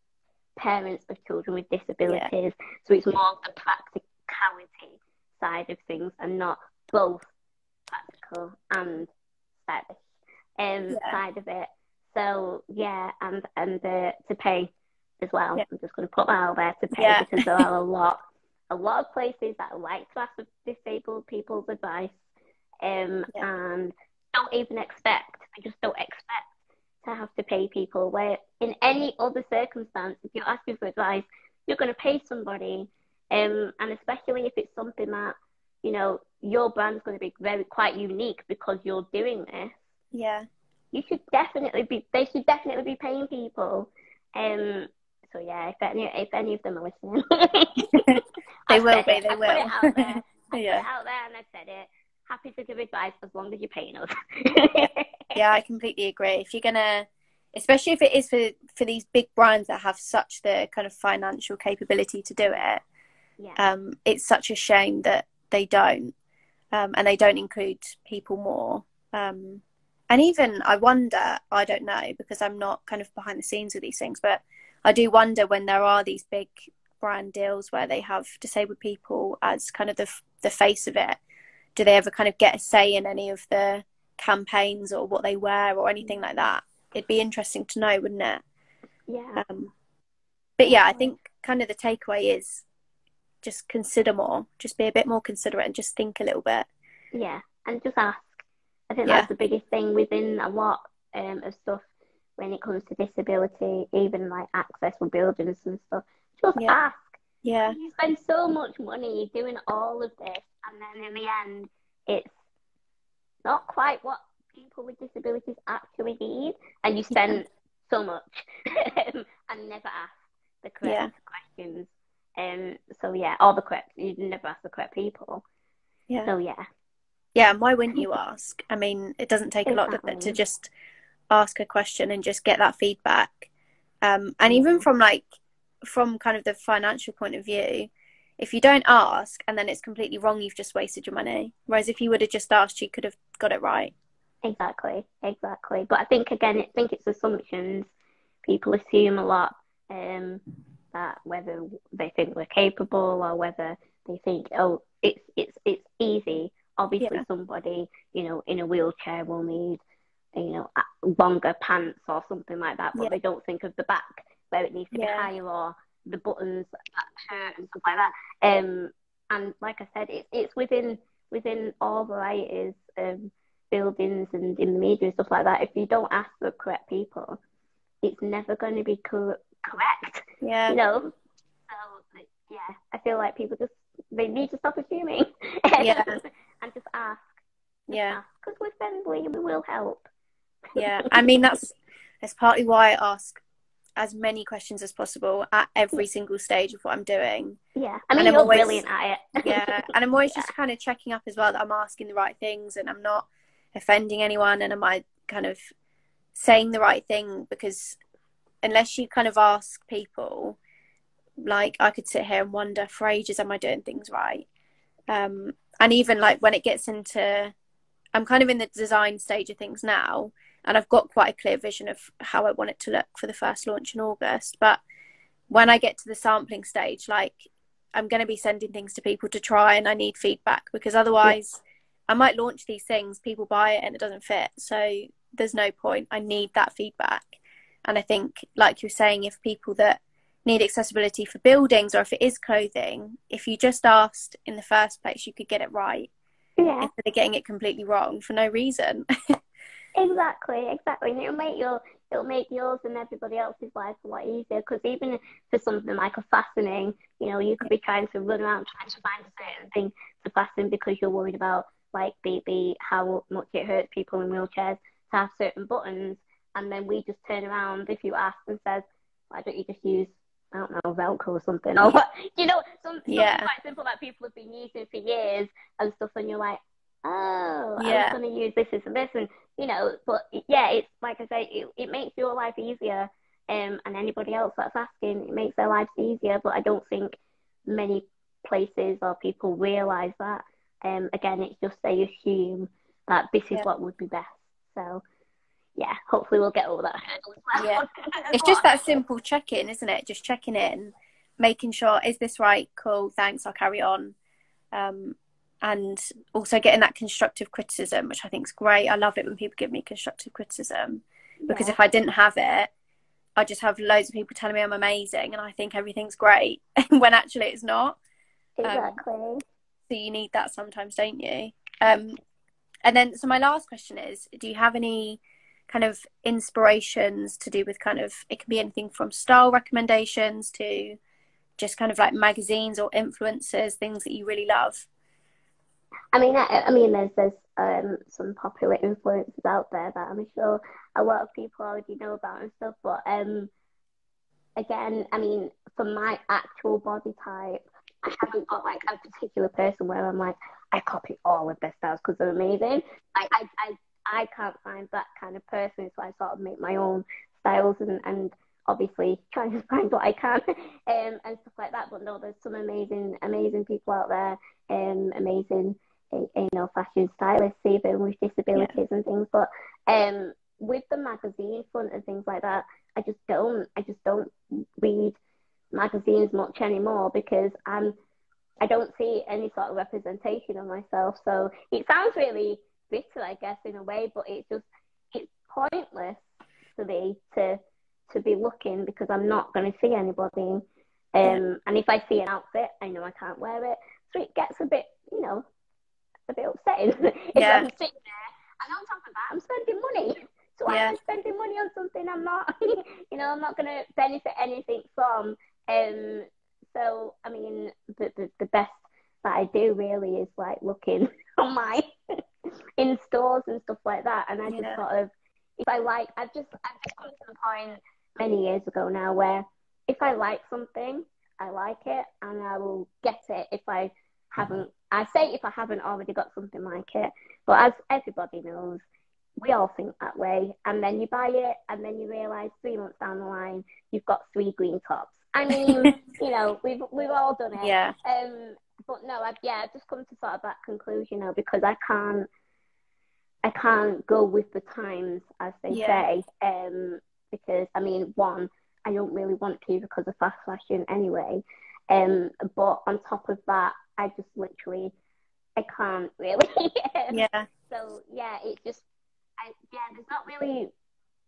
parents of children with disabilities. Yeah. So it's more the practicality side of things and not both practical and stylish um, yeah. side of it. So yeah, and and uh, to pay as well. Yeah. I'm just going to put that out there to pay because there are a [LAUGHS] lot, a lot of places that like to ask for disabled people's advice, um, and don't even expect. I just don't expect to have to pay people. Where in any other circumstance, if you're asking for advice, you're going to pay somebody um, and especially if it's something that, you know, your brand's going to be very quite unique because you're doing this. Yeah. You should definitely be, they should definitely be paying people. Um, so yeah, if any, if any of them are listening, [LAUGHS] they [LAUGHS] will be, they I will. Put it out there. [LAUGHS] I yeah. put it out there and I said it. Happy to give advice as long as you're paying us. [LAUGHS] yeah, I completely agree. If you're gonna, especially if it is for for these big brands that have such the kind of financial capability to do it, yeah. Um, it's such a shame that they don't, um, and they don't include people more. Um, and even I wonder, I don't know because I'm not kind of behind the scenes with these things, but I do wonder when there are these big brand deals where they have disabled people as kind of the the face of it. Do they ever kind of get a say in any of the campaigns or what they wear or anything like that? It'd be interesting to know, wouldn't it? Yeah. Um, but yeah, I think kind of the takeaway is just consider more, just be a bit more considerate and just think a little bit. Yeah, and just ask. I think yeah. that's the biggest thing within a lot um, of stuff when it comes to disability, even like access for buildings and stuff. Just Yeah. ask. Yeah. You spend so much money doing all of this, and then in the end, it's not quite what people with disabilities actually need, and you spend so much [LAUGHS] and never ask the correct Yeah. questions. Um, so yeah, all the correct, you never ask the correct people. Yeah. So yeah, Yeah, and why wouldn't you ask? I mean, it doesn't take a lot to just ask a question and just get that feedback. Um, and even from like from kind of the financial point of view, if you don't ask and then it's completely wrong, you've just wasted your money. Whereas if you would have just asked, you could have got it right. exactly, exactly. But I think again, I think it's assumptions. People assume a lot um, that whether they think we're capable or whether they think, oh, it's it's it's easy. Obviously, Yeah. somebody you know in a wheelchair will need you know longer pants or something like that, but Yeah. they don't think of the back where it needs to Yeah. be higher or the buttons that hurt and stuff like that. Um, and like I said, it's it's within within all varieties of buildings and in the media and stuff like that. If you don't ask the correct people, it's never going to be cor- correct. Yeah. You know. So yeah, I feel like people just they need to stop assuming. [LAUGHS] Yeah. and just ask. Yeah. Because we're friendly we will help. Yeah. [LAUGHS] I mean, that's that's partly why I ask as many questions as possible at every single stage of what I'm doing. Yeah. I mean, And I'm you're always- brilliant at it. [LAUGHS] yeah and i'm always Yeah. just kind of checking up as well that i'm asking the right things and i'm not offending anyone and am i kind of saying the right thing because unless you kind of ask people like i could sit here and wonder for ages am i doing things right um and even like when it gets into i'm kind of in the design stage of things now and i've got quite a clear vision of how i want it to look for the first launch in august but when i get to the sampling stage like I'm going to be sending things to people to try and I need feedback because otherwise I might launch these things, people buy it and it doesn't fit. So there's no point. I need that feedback. And I think, like you're saying, if people that need accessibility for buildings or if it is clothing, if you just asked in the first place, you could get it right Yeah. instead of getting it completely wrong for no reason. [LAUGHS] Exactly, exactly. And it'll make your it'll make yours and everybody else's life a lot easier. Because even for something like a fastening, you know, you could be trying to run around trying to find a certain thing to fasten because you're worried about like the, the how much it hurts people in wheelchairs to have certain buttons. And then we just turn around if you ask and says, why don't you just use I don't know Velcro or something or [LAUGHS] what? You know, some, Yeah. something quite simple that people have been using for years and stuff. And you're like, oh, I Yeah. was going to use this, this, and this, and you know, but yeah, it's like I say, it, it makes your life easier, um, and anybody else that's asking, it makes their lives easier. But I don't think many places or people realise that. Um, again, it's just they assume that this is Yeah. what would be best. So, yeah, hopefully we'll get all that as. Yeah. [LAUGHS] it's just that simple check in, isn't it? Just checking in, making sure is this right? Cool, thanks. I'll carry on. Um, and also getting that constructive criticism, which I think is great. I love it when people give me constructive criticism because Yeah. if I didn't have it, I just have loads of people telling me I'm amazing and I think everything's great [LAUGHS] when actually it's not. exactly. So you need that sometimes, don't you? Um, and then, so my last question is: Do you have any kind of inspirations to do with kind of it can be anything from style recommendations to just kind of like magazines or influencers, things that you really love? I mean, I, I mean, there's there's um, some popular influencers out there that I'm sure a lot of people already know about and stuff. But um, again, I mean, for my actual body type, I haven't got like a particular person where I'm like, I copy all of their styles because they're amazing. I, I, I, I can't find that kind of person, so I sort of make my own styles and, and obviously trying [LAUGHS] to find what I can um, and stuff like that. But no, there's some amazing, amazing people out there, um, amazing, you know, fashion stylists even with disabilities and things. But um, with the magazine front and things like that, I just don't, I just don't read magazines much anymore because I'm, I don't see any sort of representation of myself. So it sounds really bitter, I guess, in a way, but it's just, it's pointless for me to to be looking because I'm not going to see anybody. Um, Yeah. And if I see an outfit, I know I can't wear it. So it gets a bit, you know, a bit upsetting. if Yeah. I'm sitting there and on top of that, I'm spending money So why am I spending money on something I'm not, [LAUGHS] you know, I'm not going to benefit anything from. Um, so I mean, the, the the best that I do really is like looking [LAUGHS] online in stores and stuff like that, and I just yeah. sort of, if I like, I've just I've just come to the point many years ago now where if I like something, I like it, and I will get it if I haven't. I say if I haven't already got something like it, but as everybody knows, we all think that way. And then you buy it, and then you realise three months down the line, you've got three green tops. I mean, [LAUGHS] you know, we've we've all done it. Yeah. Um, but no, I've yeah, I've just come to sort of that conclusion now because I can't, I can't go with the times as they yeah. say. Um, because I mean, one, I don't really want to because of fast fashion anyway. Um, but on top of that, I just literally, I can't really. [LAUGHS] yeah. So yeah, it's just, I yeah, there's not really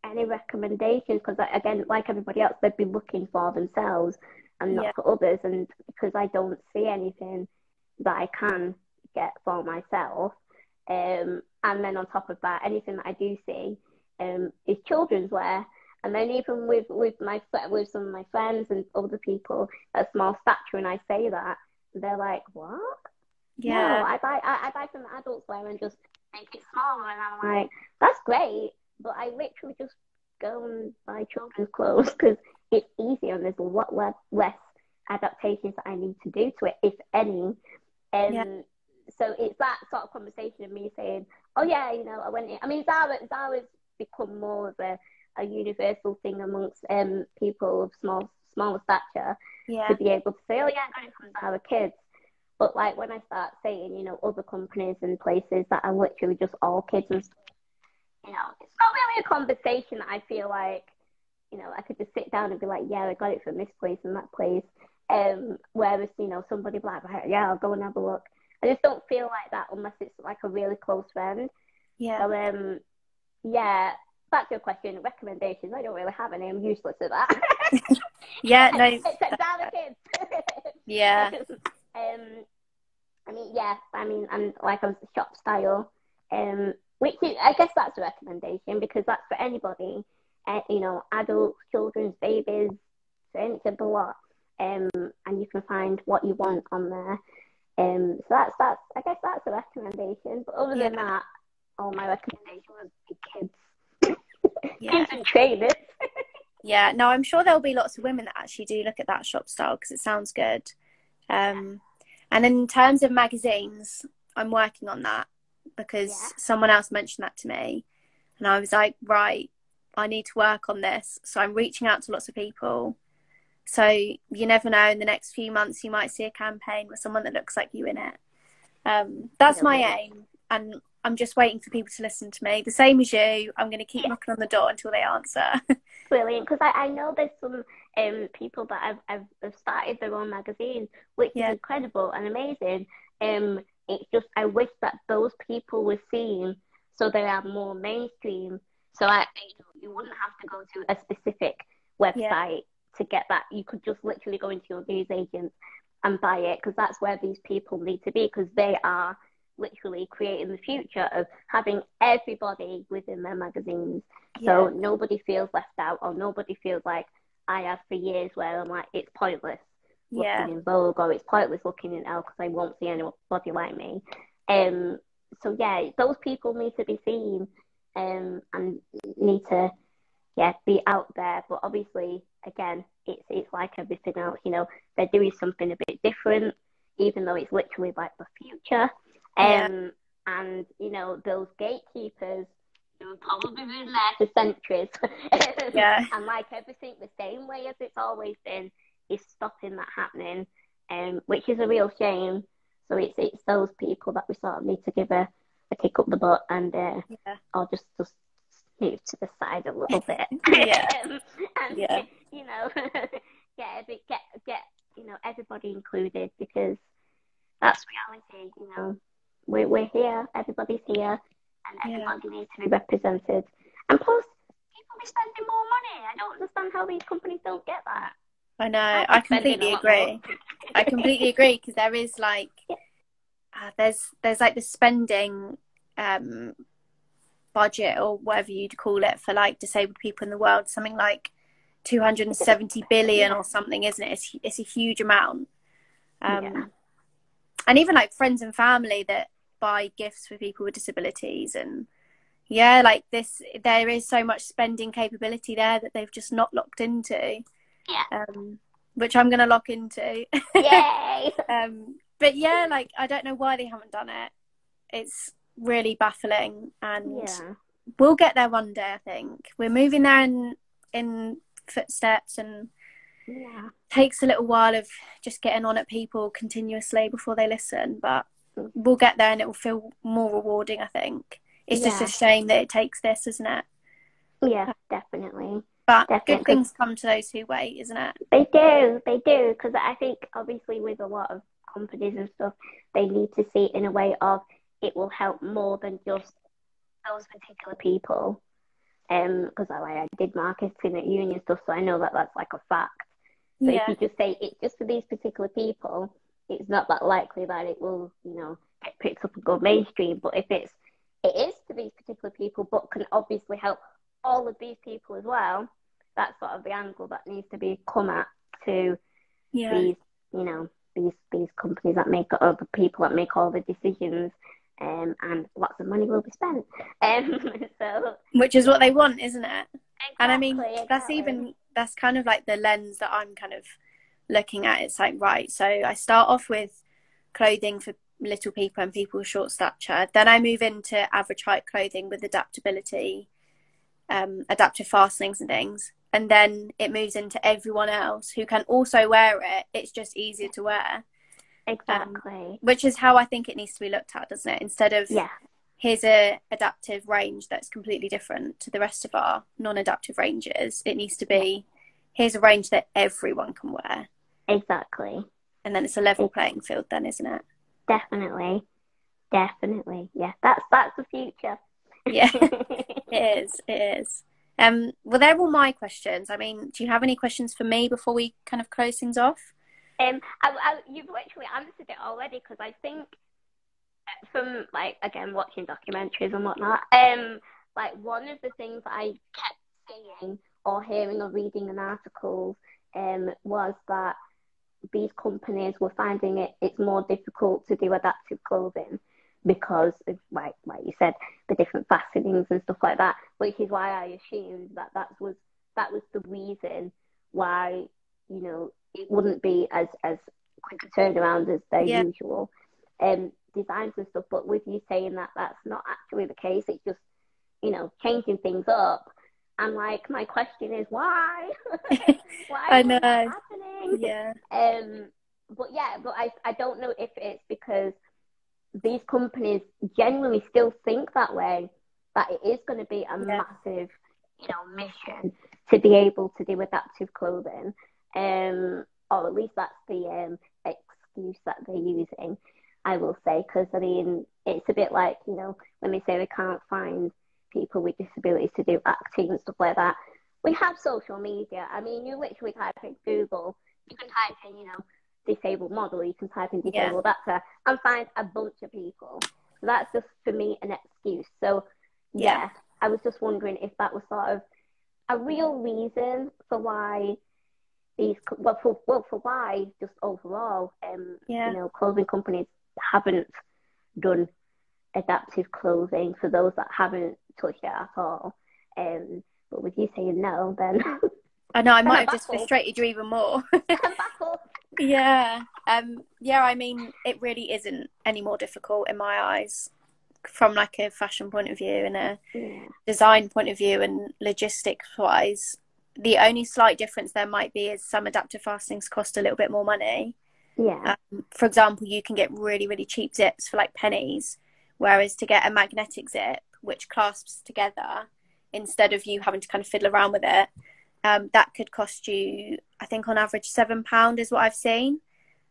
any recommendations because again, like everybody else, they'd be looking for themselves and not yeah. for others. And because I don't see anything that I can get for myself, um, and then on top of that, anything that I do see um, is children's wear. And then even with with my with some of my friends and other people at small stature, and I say that they're like, "What? Yeah, no, I buy I, I buy from adults wear and just make it smaller." And I'm like, "That's great," but I literally just go and buy children's clothes because it's easier and there's a lot less, less adaptations that I need to do to it, if any. Um, yeah. So it's that sort of conversation of me saying, "Oh yeah, you know, I went in." I mean, Zara Zara's become more of a, a universal thing amongst um, people of small smaller stature yeah. to be able to say, "Oh yeah, I got it from Zara Kids." But like when I start saying, you know, other companies and places that are literally just all kids and stuff, you know, it's not really a conversation that I feel like, you know, I could just sit down and be like, yeah, I got it from this place and that place. Um, whereas, you know, somebody like, yeah, I'll go and have a look. I just don't feel like that unless it's like a really close friend. Yeah. So, um, yeah, back to your question, recommendations. I don't really have any. I'm useless at that. [LAUGHS] yeah, no. [LAUGHS] Except other kids. [LAUGHS] yeah. um, I mean, yeah, I mean, I'm like I was shop style. Um, which is, I guess that's a recommendation because that's for anybody, uh, you know, adults, children, babies, furniture, blah, um, and you can find what you want on there. Um, so that's that's I guess that's a recommendation. But other yeah. than that, all my recommendation would be kids, yeah. kids and trainers. [LAUGHS] yeah, no, I'm sure there'll be lots of women that actually do look at that shop style because it sounds good. Um, and in terms of magazines, I'm working on that because yeah. someone else mentioned that to me. And I was like, right, I need to work on this. So I'm reaching out to lots of people. So you never know, in the next few months, you might see a campaign with someone that looks like you in it. Um, that's my aim. And I'm just waiting for people to listen to me. The same as you, I'm going to keep knocking on the door until they answer. [LAUGHS] Brilliant, because I, I know there's some um, people that have, have, have started their own magazines, which yeah. is incredible and amazing. Um, it's just I wish that those people were seen so they are more mainstream. So I, you wouldn't have to go to a specific website yeah. to get that. You could just literally go into your news agents and buy it because that's where these people need to be because they are literally creating the future of having everybody within their magazines. So nobody feels left out or nobody feels like I have for years where I'm like, it's pointless looking yeah. in Vogue or it's pointless looking in Elle because I won't see anybody like me. Um, so yeah, those people need to be seen um, and need to yeah be out there. But obviously, again, it's it's like everything else. You know, they're doing something a bit different, even though it's literally like the future. Um, yeah. And you know, those gatekeepers who have probably been there for centuries. [LAUGHS] yeah. and like everything the same way as it's always been is stopping that happening, um, which is a real shame. So it's it's those people that we sort of need to give a, a kick up the butt and uh, yeah. or just just move to the side a little bit. [LAUGHS] yeah. [LAUGHS] um, and, yeah. You know, get a bit, get get you know everybody included because that's reality. You know, we're we're here, everybody's here, and everybody yeah. needs to be represented. And plus, people be spending more money. I don't understand how these companies don't get that. I know. [LAUGHS] I completely agree. I completely agree because there is like uh, there's there's like the spending um budget or whatever you'd call it for like disabled people in the world, something like 270 billion or something, isn't it? It's, it's a huge amount. Um, yeah. And even like friends and family that buy gifts for people with disabilities and yeah, like this, there is so much spending capability there that they've just not locked into. Yeah. Um, which I'm going to lock into. Yay! [LAUGHS] um, but yeah, like I don't know why they haven't done it. It's really baffling, and yeah. we'll get there one day. I think we're moving there in in footsteps, and yeah. Takes a little while of just getting on at people continuously before they listen. But we'll get there, and it will feel more rewarding. I think it's yeah. just a shame that it takes this, isn't it? Yeah, definitely. But Definitely. good things come to those who wait, isn't it? They do, they do, because I think obviously with a lot of companies and stuff, they need to see it in a way of it will help more than just those particular people. Um, because I, I did marketing at uni and stuff, so I know that that's like a fact. So yeah. if you just say it's just for these particular people, it's not that likely that it will, you know, get picked up and go mainstream. But if it's it is to these particular people, but can obviously help all of these people as well, that's sort of the angle that needs to be come at to yeah. these, you know, these these companies that make or the people that make all the decisions. Um, and lots of money will be spent. [LAUGHS] Um, [LAUGHS] so, which is what they want, isn't it? Exactly, and I mean, exactly. that's even that's kind of like the lens that I'm kind of looking at. It's like right, so I start off with clothing for little people and people with short stature. Then I move into average height clothing with adaptability, um, adaptive fastenings and things and then it moves into everyone else who can also wear it. It's just easier to wear. Exactly. Um, which is how I think it needs to be looked at, doesn't it? Instead of yeah. Here's a adaptive range that's completely different to the rest of our non-adaptive ranges. It needs to be here's a range that everyone can wear. Exactly. And then it's a level playing field then, isn't it? Definitely. Definitely. Yeah. That's that's the future. yeah. [LAUGHS] it is. It is. Um, well, they're all my questions. I mean, do you have any questions for me before we kind of close things off? Um, I, I, you've literally answered it already because I think from like again watching documentaries and whatnot, um, like one of the things I kept seeing or hearing or reading in articles, um, was that these companies were finding it it's more difficult to do adaptive clothing because of like like you said the different fastenings and stuff like that which is why i assumed that that was that was the reason why you know it wouldn't be as as quick a turnaround as their yeah. usual um designs and stuff but with you saying that that's not actually the case it's just you know changing things up. And like my question is why? [LAUGHS] Why i know. happening? Yeah. Um but yeah but i i don't know if it's because these companies genuinely still think that way, that it is going to be a yeah. massive, you know, mission to be able to do adaptive clothing. Um, or at least that's the um, excuse that they're using, I will say, because I mean, it's a bit like, you know, when they say they can't find people with disabilities to do acting and stuff like that. We have social media. I mean, you literally type in Google, you can type in, you know, disabled model, you can type in disabled yeah. actor and find a bunch of people. So that's just for me an excuse. So yeah, yeah, I was just wondering if that was sort of a real reason for why these well for well for why just overall um yeah. you know clothing companies haven't done adaptive clothing for those that haven't touched it at all. Um, but with you saying no, then I know I [LAUGHS] might have just frustrated you even more. [LAUGHS] yeah, um, yeah. I mean, it really isn't any more difficult in my eyes, from like a fashion point of view and a yeah. design point of view and logistics wise. The only slight difference there might be is some adaptive fastings cost a little bit more money. Yeah. Um, for example, you can get really really cheap zips for like pennies, whereas to get a magnetic zip which clasps together instead of you having to kind of fiddle around with it um, that could cost you, I think, on average, seven pound is what I've seen.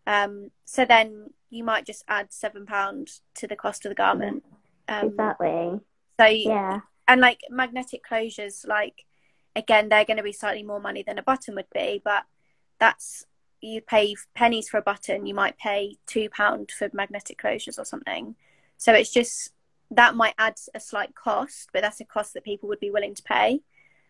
Um, so then you might just add seven pound to the cost of the garment. Um, exactly. So yeah, and like magnetic closures, like again, they're going to be slightly more money than a button would be, but that's you pay pennies for a button, you might pay two pound for magnetic closures or something. So it's just that might add a slight cost, but that's a cost that people would be willing to pay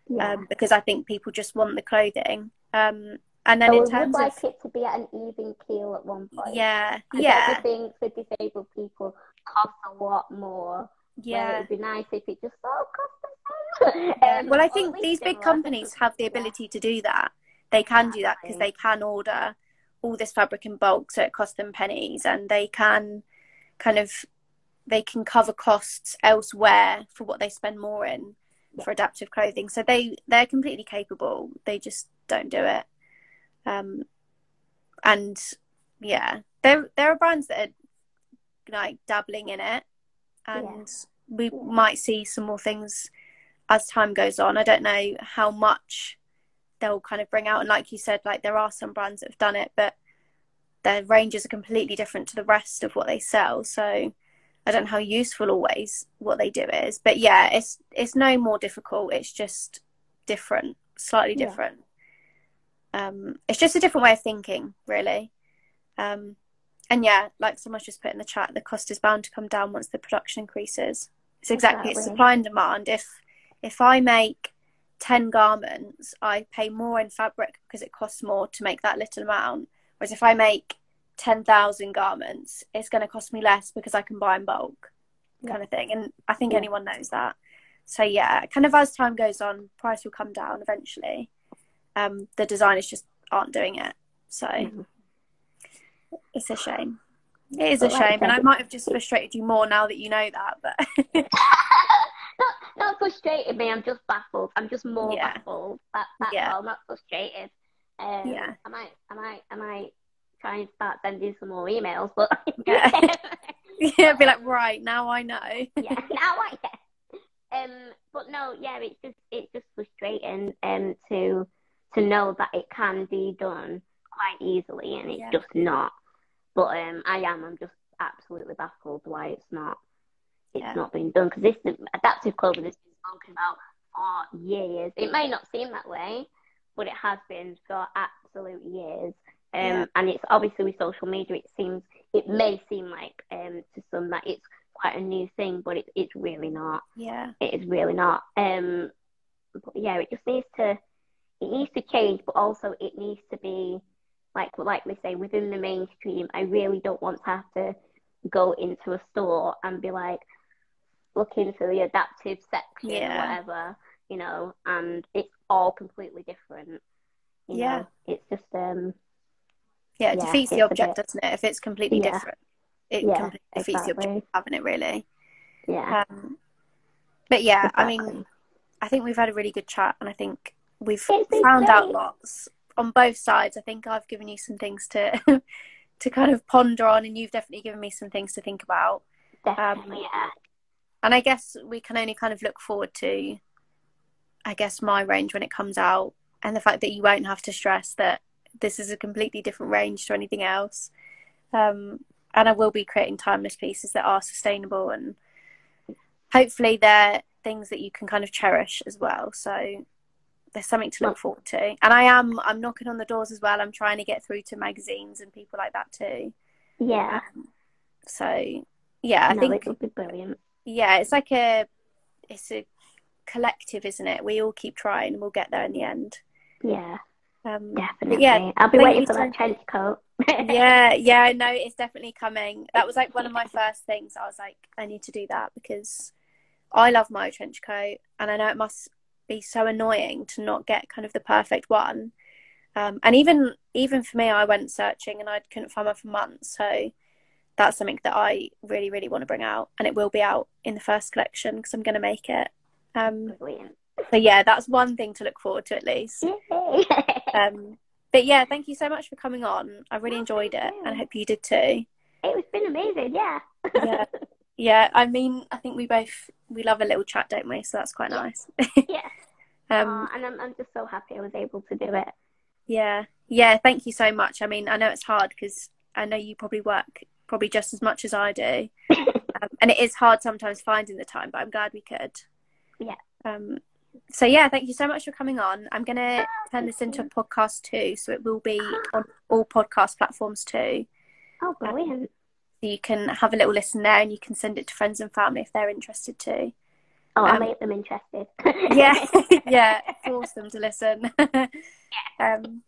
Yeah. um, because I think people just want the clothing. Um, and then so in terms would of like it to be at an even keel at one point. Yeah, yeah, Everything for disabled people costs a lot more. Yeah. it'd be nice if it just all cost the same. Um, Well, I [LAUGHS] think these big companies have the Yeah. ability to do that. They can do that because they can order all this fabric in bulk, so it costs them pennies, and they can kind of they can cover costs elsewhere for what they spend more in Yeah. for adaptive clothing. So they they're completely capable. They just don't do it. Um, and yeah, there there are brands that are like dabbling in it, and we might see some more things as time goes on. I don't know how much they'll kind of bring out, and like you said, like there are some brands that have done it, but their ranges are completely different to the rest of what they sell. So I don't know how useful always what they do is, but yeah, it's it's no more difficult. It's just different, slightly Yeah. different. Um, it's just a different way of thinking, really. Um, and yeah, like someone's just put in the chat, the cost is bound to come down once the production increases. It's exactly it's supply and demand. If if I make ten garments, I pay more in fabric because it costs more to make that little amount. Whereas if I make ten thousand garments, it's going to cost me less because I can buy in bulk, Yeah. kind of thing. And I think Yeah. anyone knows that. So yeah, kind of as time goes on, price will come down eventually. Um, the designers just aren't doing it, so Mhm. it's a shame. It is a shame, and I might have just frustrated you more now that you know that. But [LAUGHS] not, not frustrated me. I'm just baffled. I'm just more Yeah. baffled. That, that's Yeah. all. Not frustrated. Um, Yeah. I might, I might, I might try and start sending some more emails, but [LAUGHS] Yeah. [LAUGHS] yeah, be like, right now I know. yeah, [LAUGHS] now I get. Um, but no, yeah, it's just it's just frustrating um to to know that it can be done quite easily and it's Yeah. just not. But um, I am. I'm just absolutely baffled why it's not. It's Yeah. not been done because this adaptive clothing has been spoken about for years. It may not seem that way, but it has been for absolute years. Um, Yeah. and it's obviously with social media, it seems it may seem like um to some that it's quite a new thing, but it, it's really not. Yeah, It is really not. Um, but yeah, it just needs to it needs to change, but also it needs to be like like we say within the mainstream. I really don't want to have to go into a store and be like look for the adaptive section Yeah. or whatever, you know, and it's all completely different. You Yeah. know, it's just um yeah, it Yeah, defeats the object, bit- doesn't it? If it's completely Yeah. different, it Yeah, completely defeats the object exactly. of having it, really. yeah. Um, but yeah, I mean. I think we've had a really good chat, and I think we've found out lots on both sides. I think I've given you some things to [LAUGHS] to kind of ponder on, and you've definitely given me some things to think about. Definitely, yeah. And I guess we can only kind of look forward to, I guess, my range when it comes out, and the fact that you won't have to stress that this is a completely different range to anything else. Um, and I will be creating timeless pieces that are sustainable, and hopefully they're things that you can kind of cherish as well. So there's something to look forward to. And I am I'm knocking on the doors as well. I'm trying to get through to magazines and people like that too. Yeah. So yeah, I no, think it would be brilliant. Yeah, it's like a it's a collective, isn't it? We all keep trying and we'll get there in the end. Yeah, Um, definitely. yeah, I'll be waiting for that trench coat. [LAUGHS] yeah, yeah, I know it's definitely coming. That was like one of my first things. I was like, I need to do that because I love my trench coat, and I know it must be so annoying to not get kind of the perfect one. Um, and even even for me, I went searching and I couldn't find one for months. So that's something that I really, really want to bring out, and it will be out in the first collection because I'm going to make it. Um, Brilliant. so yeah, that's one thing to look forward to at least. [LAUGHS] Um, but yeah, thank you so much for coming on. I really enjoyed it, and I hope you did too. It's been amazing, yeah. Yeah. [LAUGHS] Yeah, I mean, I think we both we love a little chat, don't we? So that's quite nice. yeah. [LAUGHS] um, and I'm, I'm just so happy I was able to do it. yeah, yeah. Thank you so much. I mean, I know it's hard because I know you probably work probably just as much as I do, um, and it is hard sometimes finding the time. But I'm glad we could. Yeah. Um. So yeah, thank you so much for coming on. I'm gonna turn this into a podcast too, so it will be on all podcast platforms too. Oh, brilliant. So you can have a little listen there and you can send it to friends and family if they're interested too. Oh, I'll um, make them interested. [LAUGHS] yeah, [LAUGHS] yeah, force them to listen. [LAUGHS] um,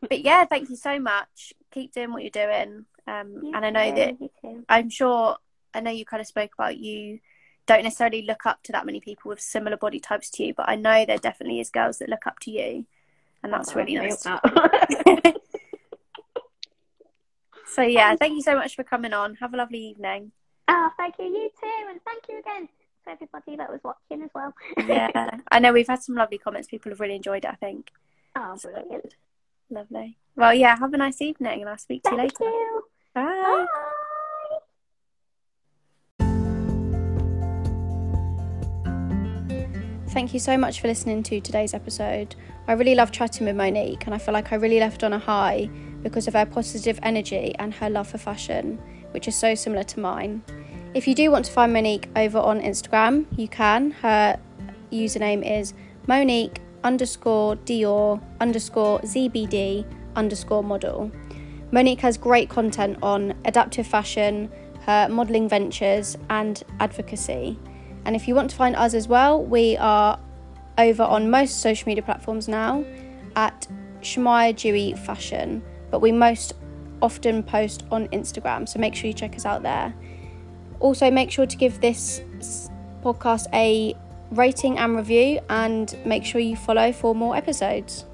but yeah, thank you so much. Keep doing what you're doing. Um, you and I know that I'm sure I know you kind of spoke about you don't necessarily look up to that many people with similar body types to you, but I know there definitely is girls that look up to you, and that's oh, really nice. [LAUGHS] [LAUGHS] so yeah, thank you so much for coming on. Have a lovely evening. Oh, thank you. You too, and thank you again to everybody that was watching as well. yeah, I know we've had some lovely comments. People have really enjoyed it. I think. Oh, brilliant. Lovely. Well, yeah. Have a nice evening, and I'll speak to thank you later. You. Bye. Bye. Thank you so much for listening to today's episode. I really love chatting with Monique, and I feel like I really left on a high because of her positive energy and her love for fashion, which is so similar to mine. If you do want to find Monique over on Instagram, you can. Her username is Monique underscore Dior underscore ZBD underscore model. Monique has great content on adaptive fashion, her modelling ventures, and advocacy. And if you want to find us as well, we are over on most social media platforms now at Shamaya Dewey Fashion, but we most often post on Instagram, so make sure you check us out there. Also, make sure to give this podcast a rating and review, and make sure you follow for more episodes.